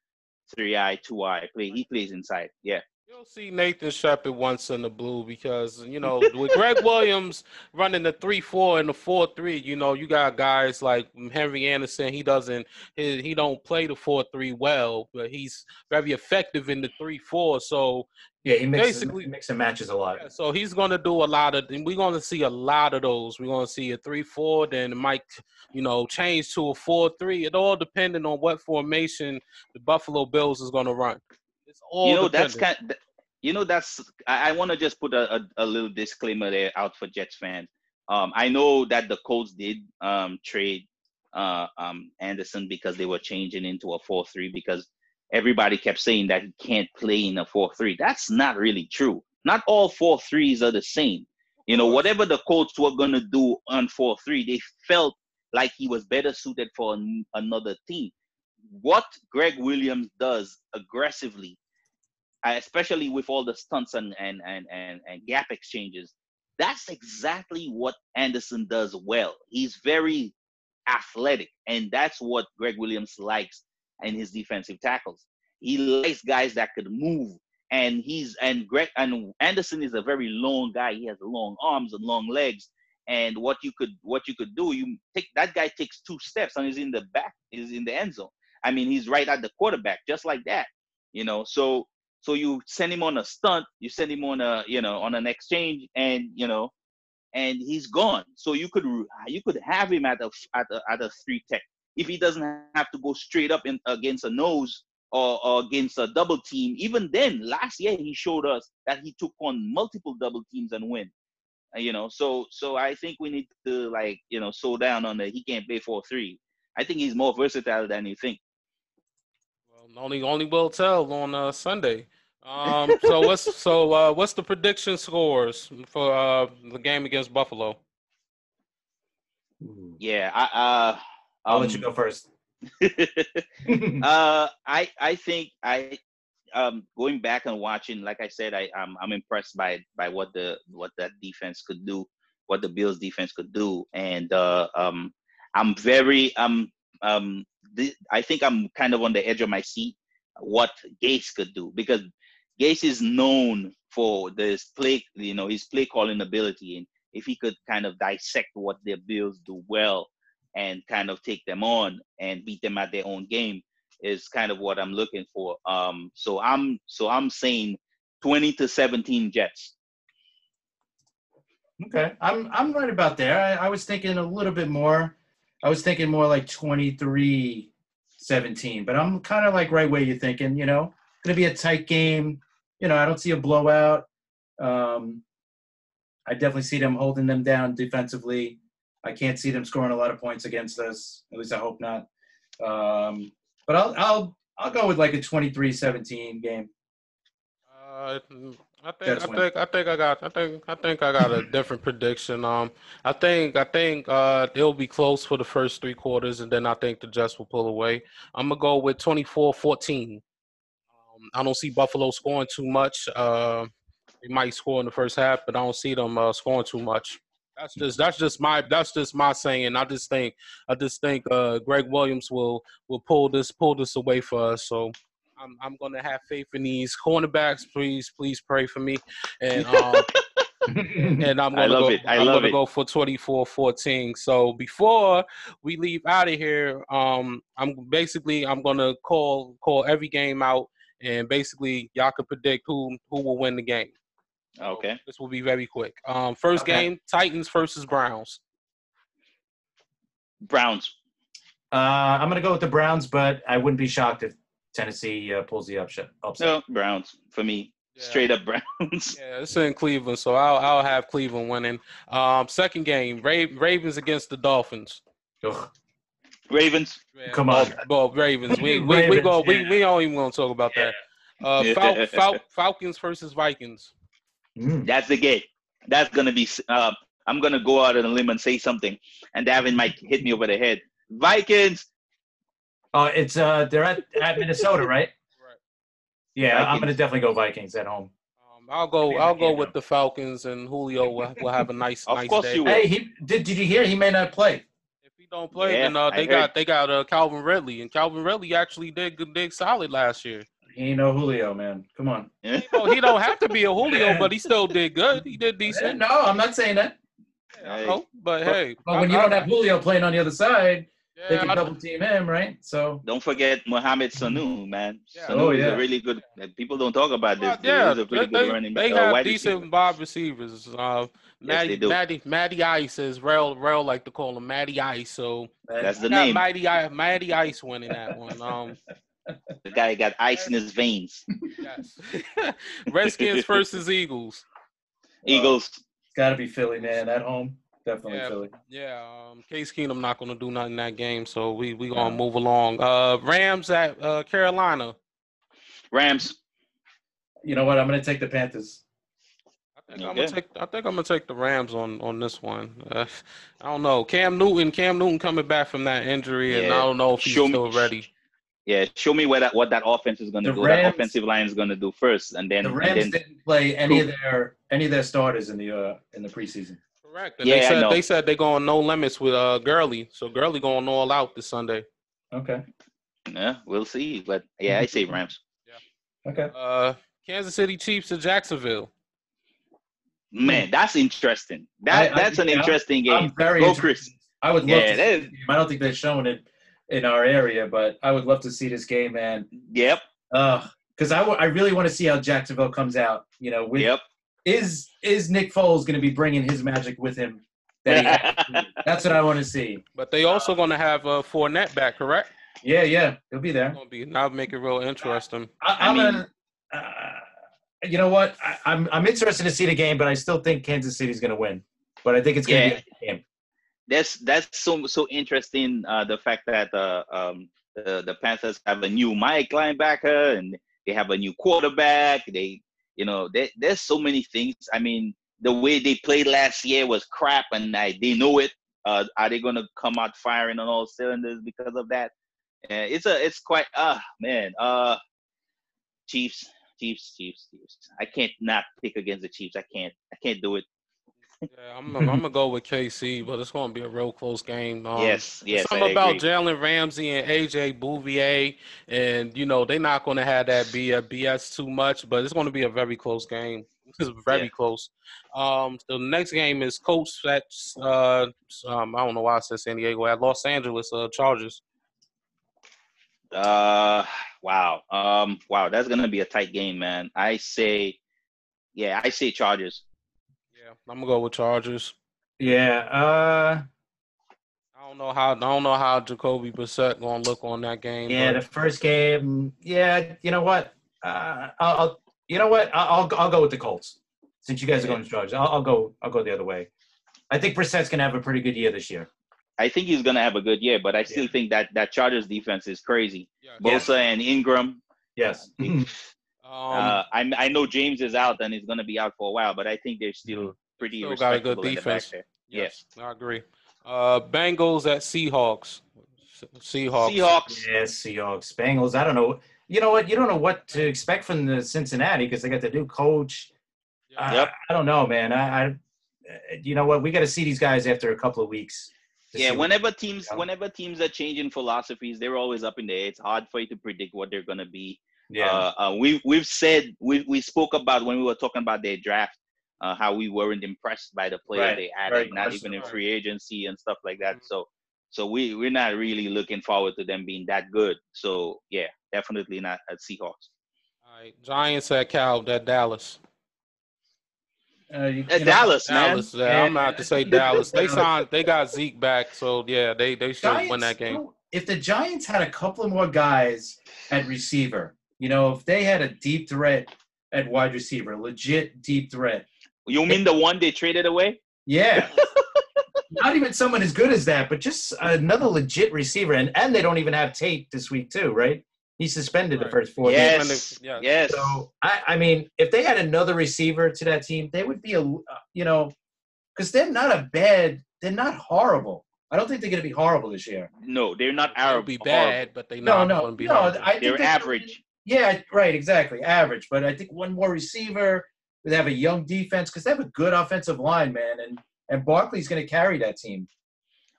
three eye, two eye. Play. He plays inside. Yeah. You'll see Nathan Shepherd once in the blue because you know with Gregg Williams running the three four and the four three, you know you got guys like Henry Anderson. He doesn't he, he don't play the four three well, but he's very effective in the three four. So yeah, he mixes, basically mix and matches a lot. Yeah, so he's going to do a lot of. We're going to see a lot of those. We're going to see a three four, then might you know change to a four three. It all depending on what formation the Buffalo Bills is going to run. It's all you know that's kind. Of, you know that's. I, I want to just put a, a, a, little disclaimer there out for Jets fans. Um, I know that the Colts did um, trade uh, um, Anderson because they were changing into a four three because everybody kept saying that he can't play in a four three. That's not really true. Not all four threes are the same. You know, whatever the Colts were gonna do on four three, they felt like he was better suited for an, another team what Gregg Williams does aggressively, Uh, especially with all the stunts and, and, and, and, and gap exchanges, that's exactly what Anderson does well. He's very athletic, and that's what Gregg Williams likes in his defensive tackles. He likes guys that could move, and he's and Gregg and Anderson is a very long guy. He has long arms and long legs, and what you could what you could do, you take that guy takes two steps and he's in the back, is in the end zone. I mean, he's right at the quarterback, just like that. You know, so so you send him on a stunt, you send him on a you know on an exchange, and you know, and he's gone. So you could you could have him at a at a, at a three tech if he doesn't have to go straight up in against a nose or, or against a double team. Even then, last year he showed us that he took on multiple double teams and win. You know, so so I think we need to like you know slow down on the he can't play four three. I think he's more versatile than you think only only will tell on uh, Sunday. Um, so what's so uh, what's the prediction scores for uh, the game against Buffalo? Yeah, I uh, I'll um, let you go first. uh, I I think I um going back and watching, like I said, I I'm I'm impressed by by what the what that defense could do, what the Bills defense could do, and uh, um I'm very um um I think I'm kind of on the edge of my seat what Gase could do because Gase is known for this play, you know, his play calling ability, and if he could kind of dissect what their Bills do well and kind of take them on and beat them at their own game is kind of what I'm looking for. Um, so I'm so I'm saying 20 to 17 Jets. Okay, I'm I'm right about there. I, I was thinking a little bit more I was thinking more like 23 17, but I'm kind of like right where you're thinking, you know, going to be a tight game. You know, I don't see a blowout. Um, I definitely see them holding them down defensively. I can't see them scoring a lot of points against us. At least I hope not. Um, but I'll I'll I'll go with like a 23-17 game. Uh, I think I think I think I got I think I think I got a different prediction. Um, I think I think uh it'll be close for the first three quarters, and then I think the Jets will pull away. I'm gonna go with 24-14. Um, I don't see Buffalo scoring too much. Uh, they might score in the first half, but I don't see them uh, scoring too much. That's just that's just my that's just my saying. I just think I just think uh, Gregg Williams will will pull this pull this away for us. So I'm I'm gonna have faith in these cornerbacks. Please please pray for me. And um, and I'm gonna love go, it. I am love gonna it. go for 24-14. So before we leave out of here, um, I'm basically I'm gonna call call every game out, and basically y'all can predict who who will win the game. So Okay. this will be very quick. Um, first Okay. game: Titans versus Browns. Browns. Uh, I'm going to go with the Browns, but I wouldn't be shocked if Tennessee uh, pulls the upset. upset. No, Browns for me. Yeah. Straight up Browns. Yeah, it's in Cleveland, so I'll I'll have Cleveland winning. Um, second game: Ra- Ravens against the Dolphins. Ugh. Ravens. Yeah, Come well, on. well, Ravens. We we, we go. We, yeah. we don't even want to talk about that. Uh, Fal- Fal- Falcons versus Vikings. Mm. That's the game. That's gonna be. Uh, I'm gonna go out on a limb and say something, and Davin might hit me over the head. Vikings. Oh, it's uh, they're at, at Minnesota, right? Right. Yeah, I'm going to definitely go Vikings at home. Um, I'll go. I'll go yeah. with the Falcons, and Julio will, will have a nice, Of nice course day. you will. Hey, he did. Did you hear? He may not play. If he don't play, Yeah, then uh, I they heard. got they got uh, Calvin Ridley, and Calvin Ridley actually did good, did solid last year. He ain't no Julio, man. Come on. He don't, he don't have to be a Julio, but he still did good. He did decent. No, I'm not saying that. I Hey. know, but But- hey, But when I- you don't I- have Julio playing on the other side, they can double team him, right? So Don't forget Mohamed Sanu, man. Yeah. Sanu Oh, is yeah. a really good. People don't talk about this. Well, dude. yeah, He's a really they, good they, running back. uh, have wide decent wide receivers. Uh, Yes, Matty, they do. Matty, Matty Ice is real, real like to call him Maddie Ice. So That's I the name. Matty, I- Matty Ice winning that one. Um, The guy got ice in his veins. yes. Redskins versus Eagles. Eagles. it's got to be Philly, man. At home, definitely Yeah. Philly. Yeah, um, Case Keenum not going to do nothing that game, so we we gonna No. move along. Uh, Rams at uh, Carolina. Rams. You know what? I'm going to take the Panthers. I think I'm gonna take. I think I'm gonna take the Rams on on this one. Uh, I don't know. Cam Newton. Cam Newton coming back from that injury, and I don't know if he's Show me- still ready. Yeah, show me what that what that offense is going to The do. Rams- that offensive line is going to do first, and then The Rams then didn't play any of their any of their starters in the uh, in the preseason. Correct. And Yeah, they said they said they're going no limits with uh Gurley. So Gurley going all out this Sunday. Okay. yeah, we'll see. But yeah, I say Rams. Yeah. Okay. Uh, Kansas City Chiefs to Jacksonville. Man, that's interesting. That I- I- that's an yeah, interesting game. I'm very Go. Chris. I would love Yeah, to. See that this is- game. I don't think they're showing it in our area, but I would love to see this game, man. Yep, Uh, Because I, w- I really want to see how Jacksonville comes out. You know, with yep. Is is Nick Foles going to be bringing his magic with him? That? That's what I want to see. But they also going to have a uh, Fournette back, correct? Yeah, yeah, he'll be there. Going to be now make it real interesting. I, I I'm mean- gonna. Uh, you know what? I, I'm I'm interested to see the game, but I still think Kansas City's going to win. But I think it's going to Yeah. be a game. that's that's so so interesting. Uh, the fact that uh, um, the the Panthers have a new Mike linebacker and they have a new quarterback. They, you know, they, there's so many things. I mean, the way they played last year was crap, and I, they know it. Uh, are they going to come out firing on all cylinders because of that? Uh, it's a it's quite ah man. Uh, Chiefs, Chiefs, Chiefs, Chiefs. I can't not pick against the Chiefs. I can't. I can't do it. Yeah, I'm, I'm gonna go with KC, but it's gonna be a real close game. Um, yes, yes. Something about. Jalen Ramsey and AJ Bouye, and you know they're not going to have that be a BS too much, but it's going to be a very close game. It's very Yeah. close. Um, the next game is Colts at uh, um, I don't know why I said San Diego at Los Angeles uh, Chargers. Uh, wow. Um, wow. That's gonna be a tight game, man. I say, yeah, I say Chargers. Yeah, I'm gonna go with Chargers. Yeah. Uh, I don't know how. I don't know how Jacoby Brissett gonna look on that game. Yeah, but- the first game. Yeah, you know what? Uh, I'll, I'll. You know what? I'll. I'll, I'll go with the Colts. Since you guys are going to Chargers, I'll, I'll go. I'll go the other way. I think Brissett's gonna have a pretty good year this year. I think he's gonna have a good year, but I still Yeah. think that that Chargers defense is crazy. yeah. Yes. Bosa and Ingram. Yes. Um, uh, I I know James is out and he's gonna be out for a while, but I think they're still pretty Still got a good respectable the back defense. there. yes, I agree. Uh, Bengals at Seahawks. Seahawks. Seahawks. Yes, Seahawks, Bengals. I don't know. You know what? You don't know what to expect from the Cincinnati because they got the new coach. I- Yep. I, don't know, man. I, I you know what? We got to see these guys after a couple of weeks. Yeah, whenever teams Yeah. whenever teams are changing philosophies, they're always up in the air. It's hard for you to predict what they're gonna be. Yeah, Uh, uh, we've we've said we we spoke about when we were talking about their draft, uh, how we weren't impressed by the player Right, they very added, not even in free agency and stuff like that. Mhm. So so we we're not really looking forward to them being that good. So yeah, definitely not at Seahawks. All right, Giants at Cow at Dallas. Uh, you- At you know, Dallas, man. Dallas. Yeah, I'm about to say Dallas. They signed. They got Zeke back, so yeah, they they should win that game. you know, If the Giants had a couple of more guys at receiver, you know, if they had a deep threat at wide receiver, legit deep threat, You mean the one they traded away? yeah. Not even someone as good as that, but just another legit receiver. And and they don't even have Tate this week too, right? He suspended the first four Yes. games. Yeah. Yes. So I, I mean, if they had another receiver to that team, they would be a, uh, you know, because they're not a bad, they're not horrible. I don't think they're going to be horrible this year. No, they're not They'll Arab. be horrible. bad, but they No, not no, gonna be no. horrible. I think They're they're average. Yeah, right, exactly, average. But I think one more receiver. They have a young defense because they have a good offensive line, man, and and Barkley's going to carry that team.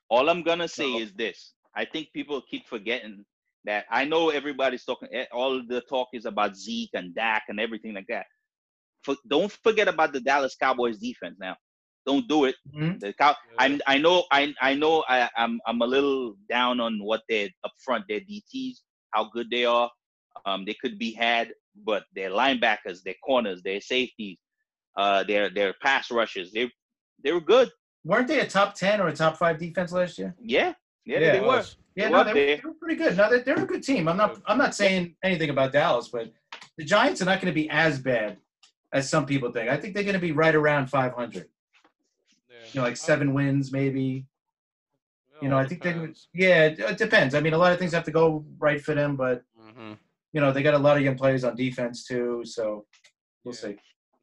All I'm gonna say So- is this: I think people keep forgetting that. I know everybody's talking. eh, All the talk is about Zeke and Dak and everything like that. For, don't forget about the Dallas Cowboys defense. Now, don't do it. Mhm. The cow. I'm. I know. I. I know. I, I'm. I'm a little down on what they're up front. Their DTs, how good they are. Um, they could be had, but their linebackers, their corners, their safeties, uh, their their pass rushes, they they were good. Weren't they a top ten or a top five defense last year? Yeah. Yeah, Yeah, they It were. Yeah, They no, were they, were, they were pretty good. No, they're, they're a good team. I'm not. I'm not saying anything about Dallas, but the Giants are not going to be as bad as some people think. I think they're going to be right around 500. Yeah. You know, like seven wins, maybe. It You know, I think they. depends. Yeah, it, it depends. I mean, a lot of things have to go right for them, but Mhm. You know, they got a lot of young players on defense too. So we'll Yeah. see.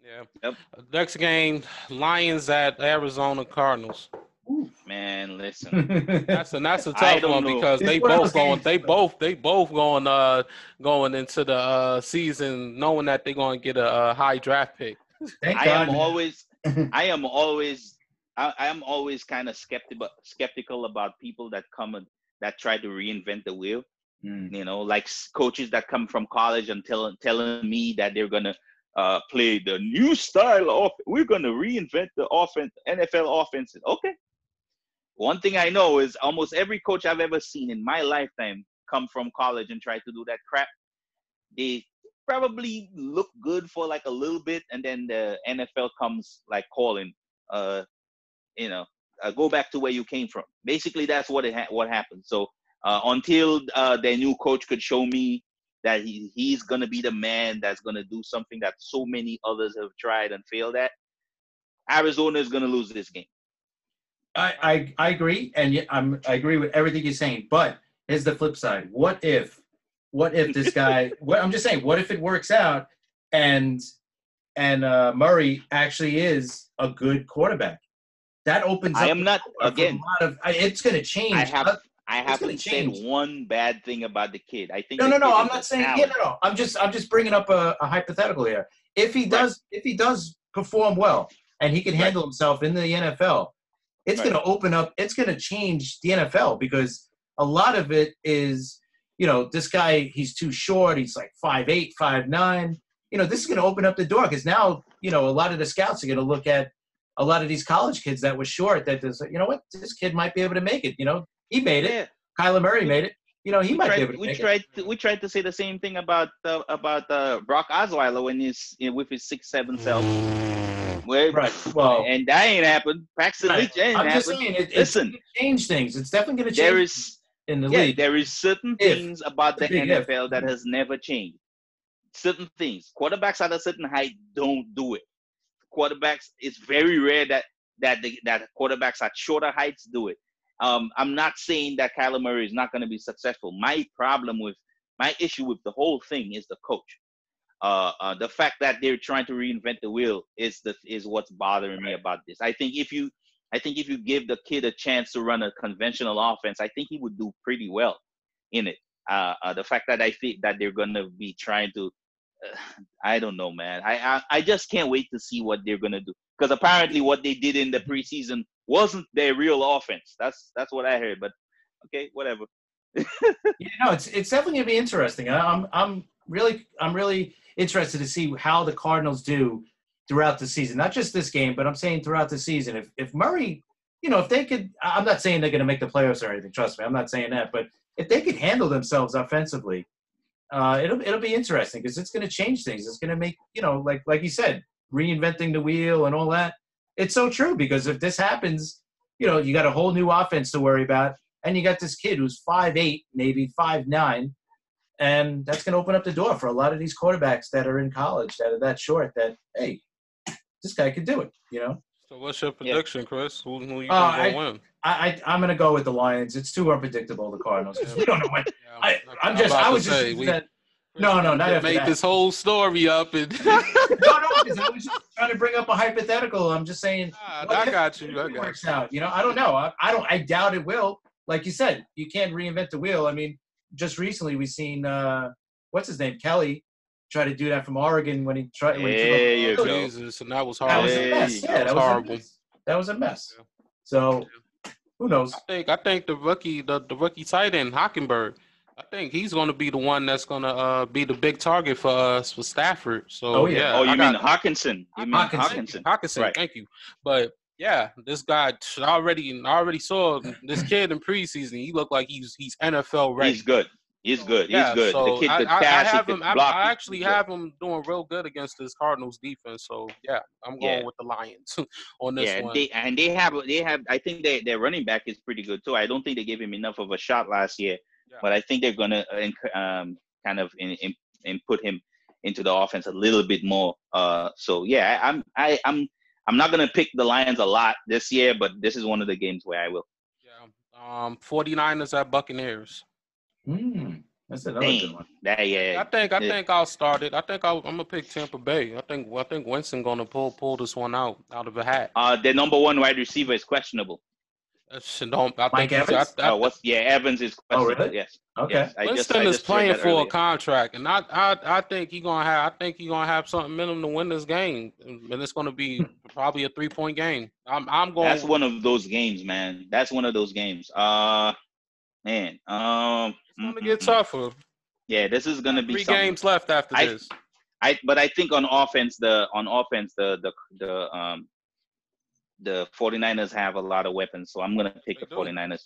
Yeah. Yep. Next game, Lions at Arizona Cardinals. Man, listen. That's a that's a I tough one know. because It's they both going they both they both going uh going into the uh season knowing that they're going to get a, a high draft pick. Thank I God. am man. always I am always I, I am always kind of skeptical skeptical about people that come and that try to reinvent the wheel. Mm. You know, like coaches that come from college and telling telling me that they're gonna uh, play the new style of we're gonna reinvent the offense NFL offenses. Okay. One thing I know is almost every coach I've ever seen in my lifetime come from college and try to do that crap. They probably look good for like a little bit, and then the NFL comes like calling, uh, you know, uh, go back to where you came from. Basically, that's what it ha- what happened. So uh, until uh, their new coach could show me that he, he's gonna be the man that's gonna do something that so many others have tried and failed at, Arizona is gonna lose this game. I, I I agree, and I'm I agree with everything you're saying. But here's the flip side. What if, what if this guy? what I'm just saying. What if it works out, and and uh, Murray actually is a good quarterback? That opens. I up am not again. lot of. It's going to change. I have I haven't said one bad thing about the kid. I think No, no, no. I'm not saying. talent. Yeah, no, no. I'm just, I'm just bringing up a, a hypothetical here. If he does, if he does perform well, and he can Right. handle himself in the NFL, it's Right. going to open up. It's going to change the NFL because a lot of it is, you know, this guy he's too short. He's like five eight, five nine. You know, this is going to open up the door because now, you know, a lot of the scouts are going to look at a lot of these college kids that were short. That there's, you know what, this kid might be able to make it. You know, he made it. Yeah. Kyler Murray made it. You know, he we might be tried, able to we make it. tried to, we tried to say the same thing about uh, about uh, Brock Osweiler when he's you know, with his six seven self. Right. Well, and that ain't happened. Paxton right. Lynch ain't I'm happened. just saying, it, Listen, it's change things. It's definitely going to change there is in the yeah, league. there is certain If. things about the big if. NFL that has never changed. Certain things. Quarterbacks at a certain height don't do it. Quarterbacks, it's very rare that that the, that quarterbacks at shorter heights do it. Um, I'm not saying that Kyler Murray is not going to be successful. My problem with my issue with the whole thing is the coach. Uh, uh, the fact that they're trying to reinvent the wheel is the is what's bothering me about this. I think if you I think if you give the kid a chance to run a conventional offense, I think he would do pretty well in it. Uh, uh, the fact that I think that they're gonna be trying to, uh, I don't know, man. I, I I just can't wait to see what they're gonna do because apparently what they did in the preseason wasn't their real offense. That's that's what I heard. But okay, whatever. Yeah, no, it's it's definitely gonna be interesting. I- I'm I'm really I'm really interested to see how the Cardinals do throughout the season. Not just this game, but I'm saying throughout the season. If if Murray, you know, if they could, I'm not saying they're gonna make the playoffs or anything. Trust me, I'm not saying that. But if they could handle themselves offensively, uh, it'll it'll be interesting because it's gonna change things. It's gonna make you know, like like you said, reinventing the wheel and all that. It's so true because if this happens, you know, you got a whole new offense to worry about and you got this kid who's five eight, maybe five nine, and that's going to open up the door for a lot of these quarterbacks that are in college that are that short. That hey, this guy could do it. You know, So what's your Yeah. prediction, Chris? Who, who you Uh, think I- gonna win? I, I I'm going to go with the Lions. It's too unpredictable. The Cardinals. 'cause we don't know when. Yeah, I, I'm I'm just. I to was just. say, we- that, no, no, not to after make that. this whole story up and no, no, I was just trying to bring up a hypothetical. I'm just saying. Nah, I got you. I it got works you. out. You know, I don't know. I, I don't. I doubt it will. Like you said, you can't reinvent the wheel. I mean, just recently we've seen uh, what's his name, Kelly, try to do that from Oregon when he tried. when he took you go. Jesus, and that was horrible. That was a mess. Yeah, that was was horrible. A mess. That was a mess. Yeah. So, who knows? I think I think the rookie the, the rookie tight end Hockenberg, I think he's going to be the one that's going to uh, be the big target for us for Stafford. So Oh, yeah. yeah, oh, you I mean got- Hockenson? You mean Hockenson. Hockenson? Hockenson, Right. thank you. But yeah, this guy already already saw this kid in preseason. He looked like he's he's NFL ready. He's good. He's good. He's Yeah, good. So the kid I, I, I catch. he have him. I. I actually could do it. have him doing real good against this Cardinals defense. So yeah, I'm going Yeah. with the Lions on this yeah, one. they and they have they have. I think they, their running back is pretty good too. I don't think they gave him enough of a shot last year, Yeah. but I think they're gonna uh, um, kind of in, in, in put him into the offense a little bit more. Uh, so yeah, I, I'm I, I'm I'm not gonna pick the Lions a lot this year, but this is one of the games where I will. yeah. Um, 49ers at Buccaneers. Hmm, that's another good one. that yeah. I think I Yeah. think I'll start it. I think I'll, I'm gonna pick Tampa Bay. I think I think Winston gonna pull pull this one out out of a hat. Uh, their number one wide receiver is questionable. That's- I Mike think he's- Evans? I, I, Uh, what's yeah? Evans is Oh, questionable. really? Yes. Okay. Yes, I just- Winston I is just playing that for a contract, and I, I I think he gonna have I think he gonna have something minimum to win this game, and it's gonna be probably a three point game. I'm I'm going. That's one of those games, man. That's one of those games. Uh, man. Um, It's gonna mm, get tougher. Yeah, this is gonna be Three something. games left after I- this. I but I think on offense, the on offense, the the the um the 49ers have a lot of weapons, so I'm gonna pick the do. 49ers.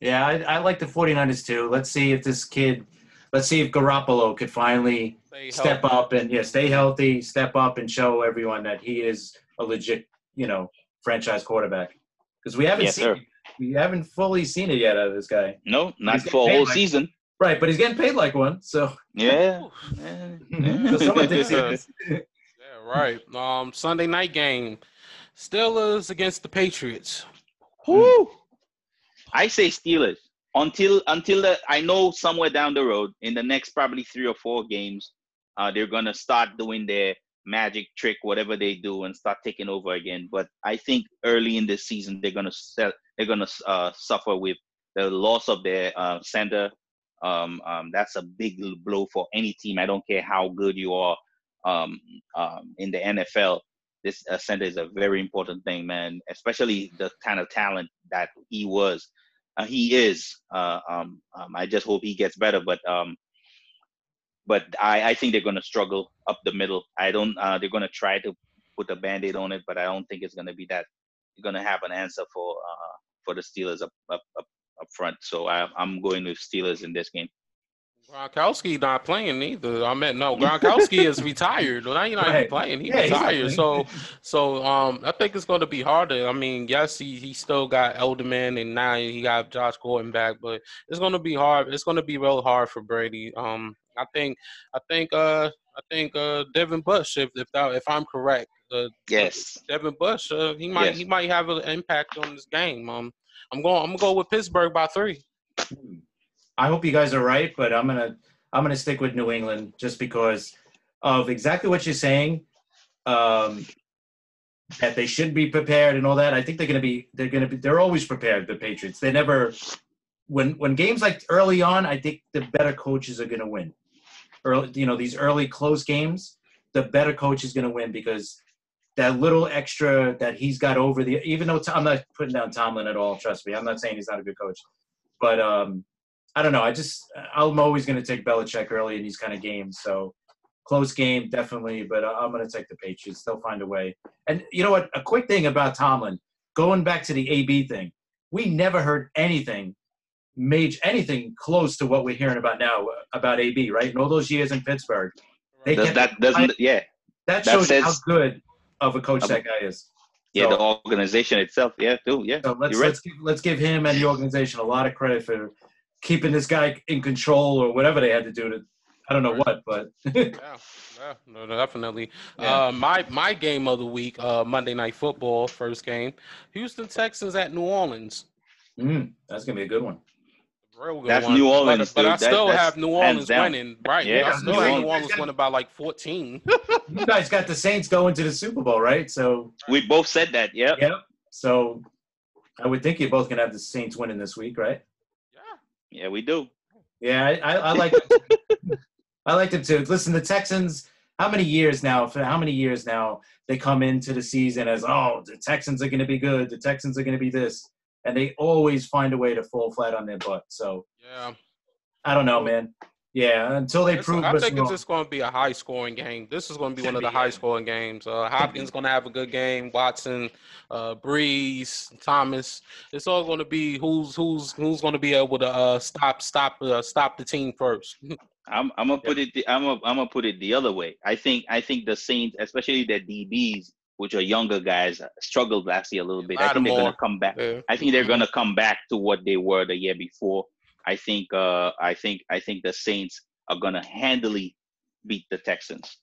Yeah, I, I like the 49ers too. Let's see if this kid, let's see if Garoppolo could finally Stay step healthy. up and yeah, stay healthy, step up and show everyone that he is a legit, you know, franchise quarterback. Because we haven't Yes, seen, sir. we haven't fully seen it yet out of this guy. No, not for a whole like- season. Right, but he's getting paid like one. So, Yeah. Yeah. so someone thinks he is. Yeah, right. Um, Sunday night game, Steelers against the Patriots. Whew. I say Steelers until until the, I know somewhere down the road in the next probably three or four games, uh, they're gonna start doing their magic trick, whatever they do, and start taking over again. But I think early in this season they're gonna sell, they're gonna uh, suffer with the loss of their uh, center. Um, um, that's a big blow for any team. I don't care how good you are um, um, in the NFL this uh, center is a very important thing, man. Especially the kind of talent that he was, uh, he is. Uh, um, um, I just hope he gets better, but um, but I, I think they're going to struggle up the middle. I don't. Uh, they're going to try to put a band-aid on it, but I don't think it's going to be that. You're going to have an answer for uh, for the Steelers up up up, up front. So I, I'm going with Steelers in this game. Gronkowski not playing either. I meant no. Gronkowski is retired. Well, now he's not right. even playing. He yeah, retired. So, so um, I think it's going to be harder. I mean, yes, he he still got Edelman, and now he got Josh Gordon back, but it's going to be hard. It's going to be real hard for Brady. Um, I think, I think, uh, I think uh, Devin Bush, if if that, if I'm correct, uh, yes, Devin Bush, uh, he might yes. he might have an impact on this game. Um, I'm going I'm gonna go with Pittsburgh by three. I hope you guys are right, but I'm gonna I'm gonna stick with New England just because of exactly what you're saying. Um, that they should be prepared and all that. I think they're gonna be they're gonna be they're always prepared. The Patriots. They never when when games like early on. I think the better coaches are gonna win. Early, you know, these early close games, the better coach is gonna win because that little extra that he's got over the. Even though I'm not putting down Tomlin at all. Trust me, I'm not saying he's not a good coach, but um, I don't know. I just I'm always going to take Belichick early in these kind of games. So close game, definitely. But I'm going to take the Patriots. They'll find a way. And you know what? A quick thing about Tomlin. Going back to the AB thing, we never heard anything major, anything close to what we're hearing about now about AB. Right? In all those years in Pittsburgh, they Does, that doesn't. Yeah. That shows that says, how good of a coach that guy is. Yeah, so, the organization itself. Yeah, too. Yeah. So let's let's give, let's give him and the organization a lot of credit for keeping this guy in control or whatever they had to do to I don't know what, but yeah, yeah, no, definitely. Yeah. Uh, my my game of the week, uh, Monday Night Football, first game, Houston Texans at New Orleans. Mm, that's gonna be a good one. Real good that's one. New Orleans, but, but I still have New Orleans winning. Right? Yeah, I still have New Orleans winning by like fourteen. you guys got the Saints going to the Super Bowl, right? So we both said that. Yep. Yep. So I would think you're both gonna have the Saints winning this week, right? Yeah, we do. Yeah, I, I, I like I like them too. Listen, the Texans. How many years now? For how many years now they come into the season as oh the Texans are going to be good. The Texans are going to be this, and they always find a way to fall flat on their butt. So yeah, I don't know, man. Yeah, until they prove. It. I think it's just going to be a high scoring game. This is going to be one of the high scoring games. Uh, Hopkins going to have a good game. Watson, uh, Brees, Thomas. It's all going to be who's who's who's going to be able to uh, stop stop uh, stop the team first. I'm I'm gonna put it the, I'm gonna, I'm gonna put it the other way. I think I think the Saints, especially their DBs, which are younger guys, struggled last year a little bit. I think they're gonna come back. Yeah. I think they're gonna come back to what they were the year before. I think uh, I think I think the Saints are gonna handily beat the Texans.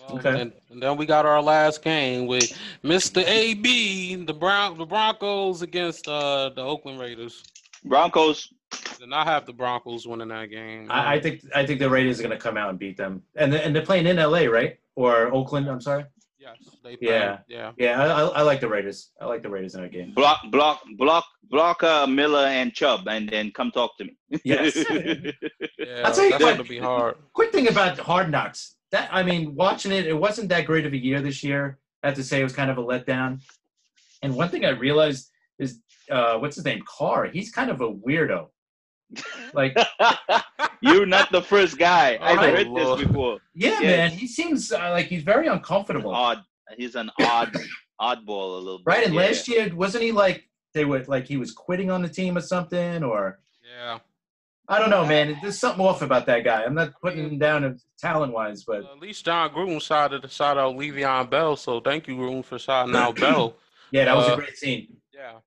Well, okay. And, and, then we got our last game with Mr. AB, the Brown the Broncos against uh, the Oakland Raiders. Broncos. And I have the Broncos winning that game. I, I think I think the Raiders are gonna come out and beat them, and and they're playing in LA, right? Or Oakland? I'm sorry. Yes, they play. Yeah, yeah, yeah. I, I, like the Raiders. I like the Raiders in that game. Block, block, block, block. Uh, Miller and Chubb, and then come talk to me. Yes. yeah, I'll tell you that's what, gonna be hard. Quick thing about Hard Knocks. That I mean, watching it, it wasn't that great of a year this year. I have to say, it was kind of a letdown. And one thing I realized is, uh, what's his name, Carr. He's kind of a weirdo. Like you're not the first guy. I've heard Lord. this before. Yeah, man. He seems uh, like he's very uncomfortable. Odd. He's an odd oddball a little bit. Right. And yeah. last year, wasn't he like they were like he was quitting on the team or something? Or yeah. I don't know, man. There's something off about that guy. I'm not putting him down talent wise, but at least Jon Gruden shouted shout out Le'Veon Bell. So thank you, Gruden, for shouting out Bell. Yeah, that was uh, a great scene. Yeah.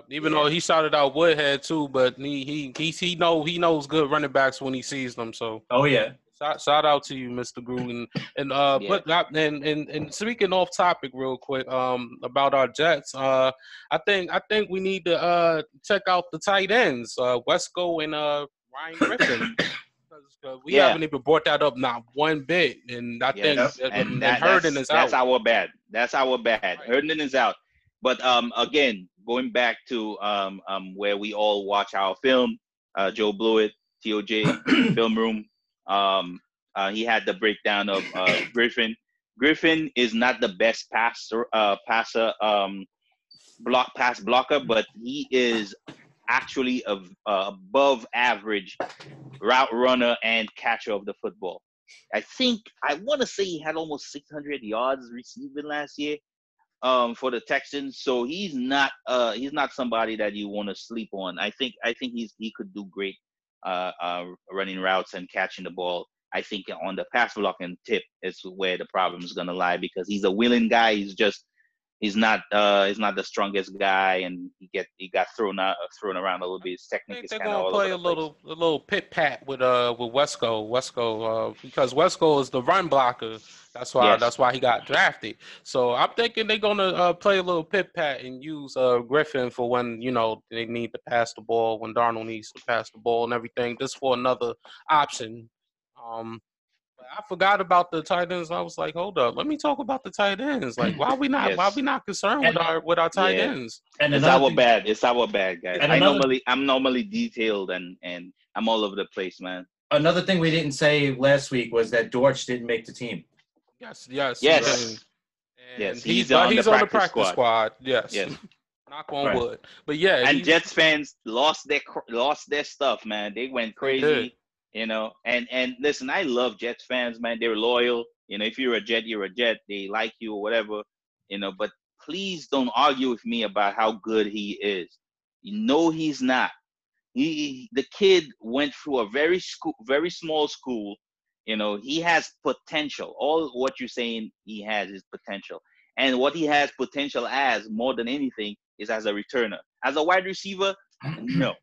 Uh, even yeah. though he shouted out Woodhead too, but he he he he know he knows good running backs when he sees them. So oh yeah, shout, shout out to you, Mr. Gruden. And uh, yeah. but and, and and speaking off topic real quick, um, about our Jets, uh, I think I think we need to uh check out the tight ends, uh, Wesco and uh Ryan Griffin. we yeah. haven't even brought that up not one bit, and I think and, and, that, Herndon that's, is out. That's our bad. That's our bad. Right. Herndon is out. But um, again, going back to um, um, where we all watch our film, uh, Joe Blewett, TOJ Film Room. Um, uh, he had the breakdown of uh, Griffin. Griffin is not the best passer, uh, passer, um, block pass blocker, but he is actually a, a above average route runner and catcher of the football. I think I want to say he had almost 600 yards receiving last year um, for the Texans. So he's not uh, he's not somebody that you want to sleep on. I think I think he's he could do great uh, uh, running routes and catching the ball. I think on the pass blocking tip is where the problem is going to lie because he's a willing guy. He's just he's not uh he's not the strongest guy and he get he got thrown out thrown around a little bit. His technique is they're kind gonna of play a little a little pit pat with uh with Wesco Wesco uh because Wesco is the run blocker. That's why Yes. that's why he got drafted. So I'm thinking they're gonna uh, play a little pit pat and use uh Griffin for when you know they need to pass the ball when Darnold needs to pass the ball and everything. Just for another option. Um. But I forgot about the tight ends. I was like, hold up, let me talk about the tight ends. Like, why we not? Why Yes. we not concerned with our with our tight Yeah. ends? And It's another our thing- bad. It's our bad, guys. And I another- normally I'm normally detailed and and I'm all over the place, man. Another thing we didn't say last week was that Dortch didn't make the team. Yes, yes, Yes. And, Yes, he's he's, but on the on the practice practice squad. Yes. Yes. Knock on Right. wood. But yeah, and Jets fans lost their lost their stuff, man. They went crazy, did. You know. And and listen, I love Jets fans, man. They're loyal. You know, if you're a Jet, you're a Jet. They like you or whatever, you know. But please don't argue with me about how good he is. You know he's not. He the kid went through a very school, very small school. You know, he has potential. All what you're saying he has is potential. And what he has potential as more than anything is as a returner. As a wide receiver, no.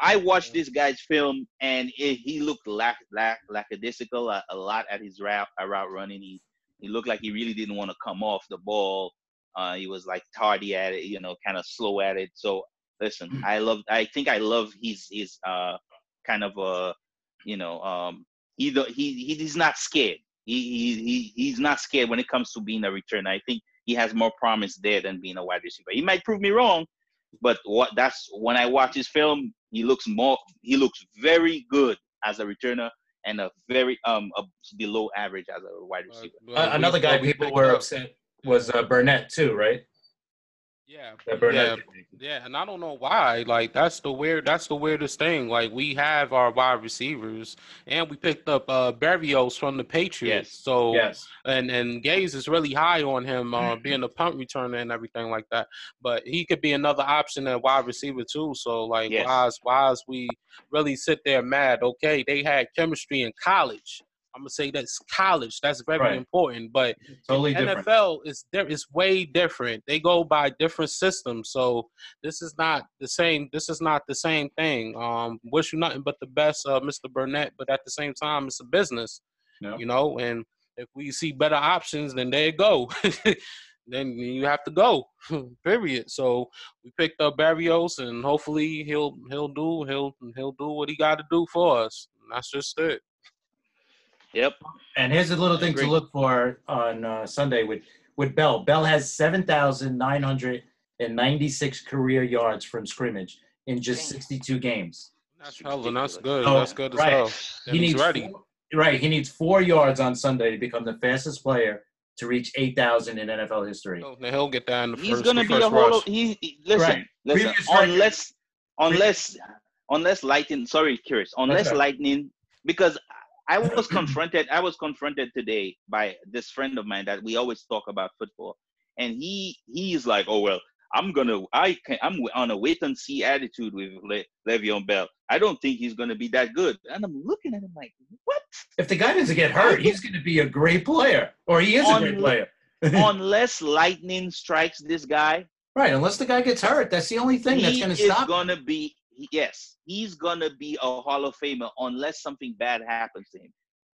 I watched this guy's film and it, he looked lack, lack, lackadaisical a, a lot at his route, route running. He, he looked like he really didn't want to come off the ball. Uh, he was like tardy at it, you know, kind of slow at it. So listen, I love, I think I love his, his uh, kind of, uh, you know, um, he, he, he's not scared. He, he, he, he's not scared when it comes to being a returner. I think he has more promise there than being a wide receiver. He might prove me wrong, but what that's when I watch his film, he looks more he looks very good as a returner and a very um a below average as a wide receiver. Uh, we- another guy well, people were upset was uh, Burnett too, right? Yeah, That Burnett. yeah, didn't make it. yeah, and I don't know why. Like that's the weird. That's the weirdest thing. Like we have our wide receivers, and we picked up uh Berrios from the Patriots. Yes. So Yes. and and Gase is really high on him uh, being a punt returner and everything like that. But he could be another option at wide receiver too. So like, Yes. why is why is we really sit there mad? Okay, they had chemistry in college. I'm gonna say that's college. That's very Right. important. But Totally. NFL is there is way different. They go by different systems. So this is not the same. This is not the same thing. Um, wish you nothing but the best, uh, Mr. Burnett. But at the same time, it's a business you know and if we see better options then there you go then you have to go period so we picked up berrios and hopefully he'll he'll do he'll he'll do what he got to do for us and that's just it Yep. And here's a little thing to look for on uh, Sunday with with Bell. Bell has seven thousand nine hundred and ninety six career yards from scrimmage in just sixty two games. that's That's hell and that's good Oh, that's good as right. hell and he's ready Four, right. He needs four yards on Sunday to become the fastest player to reach eight thousand in NFL history. Oh, now he'll get that in the He's first, gonna be first a whole rush. he, he listen, Right. listen, Previous record- unless unless unless lightning sorry, curious, unless okay. lightning because I was confronted I was confronted today by this friend of mine that we always talk about football. And he he's like, Oh well, I'm gonna I can I'm on a wait and see attitude with Le, Le'Veon Bell. I don't think he's gonna be that good. And I'm looking at him like, What? If the guy doesn't get hurt, he's going to be a great player, or he is a great player. Unless lightning strikes this guy, right. Unless the guy gets hurt, that's the only thing that's going to is stop. him. gonna be he- yes, he's gonna be a Hall of Famer unless something bad happens to him.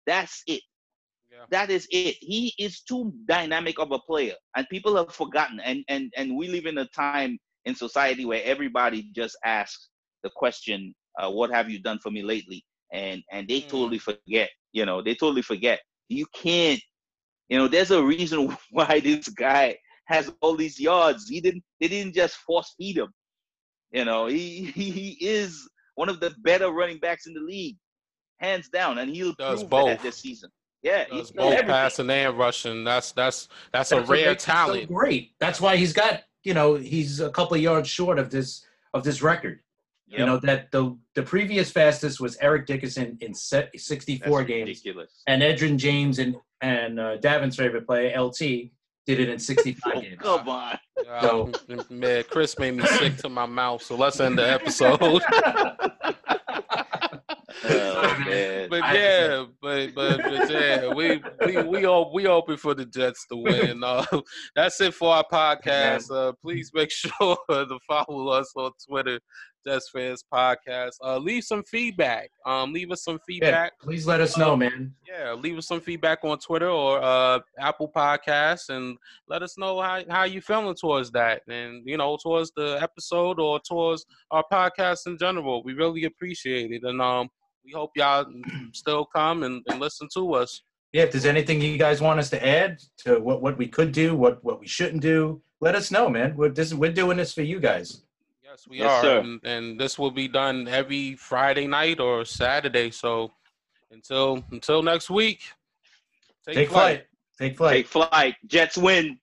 That's it. Yeah. That is it. He is too dynamic of a player, and people have forgotten. And and and we live in a time in society where everybody just asks the question, uh, "What have you done for me lately?" And and they Mm. totally forget. You know, they totally forget. You can't. You know, there's a reason why this guy has all these yards. He didn't. They didn't just force feed him. You know, he he, he is one of the better running backs in the league, hands down, and he'll Does prove both. that this season. Yeah, Does he's done both everything. passing and rushing. That's that's that's, a That's what rare makes him so talent. great. That's why he's got, you know, he's a couple of yards short of this of this record. You know that the the previous fastest was Eric Dickerson in 64 That's games, ridiculous. and Edgerrin James and and uh, Davin's favorite player LT did it in 65 Oh, games. come on. Um, man, Chris made me sick to my mouth. So let's end the episode. Oh, but yeah, but, but but yeah, we we we all we open for the Jets to win. Uh, that's it for our podcast. Uh, please make sure to follow us on Twitter, Jets Fans Podcast. Uh, leave some feedback. Um, leave us some feedback. Yeah, please let us know, man. Yeah, leave us some feedback on Twitter or uh, Apple Podcasts, and let us know how how you feeling towards that, and you know towards the episode or towards our podcast in general. We really appreciate it, and um, we hope y'all still come and, and listen to us. Yeah, if there's anything you guys want us to add to what, what we could do, what what we shouldn't do, let us know, man. We're this we're doing this for you guys. Yes, we yes, are, and, and, this will be done every Friday night or Saturday. So until until next week, take, take flight. flight. Take flight. Take flight. Jets win.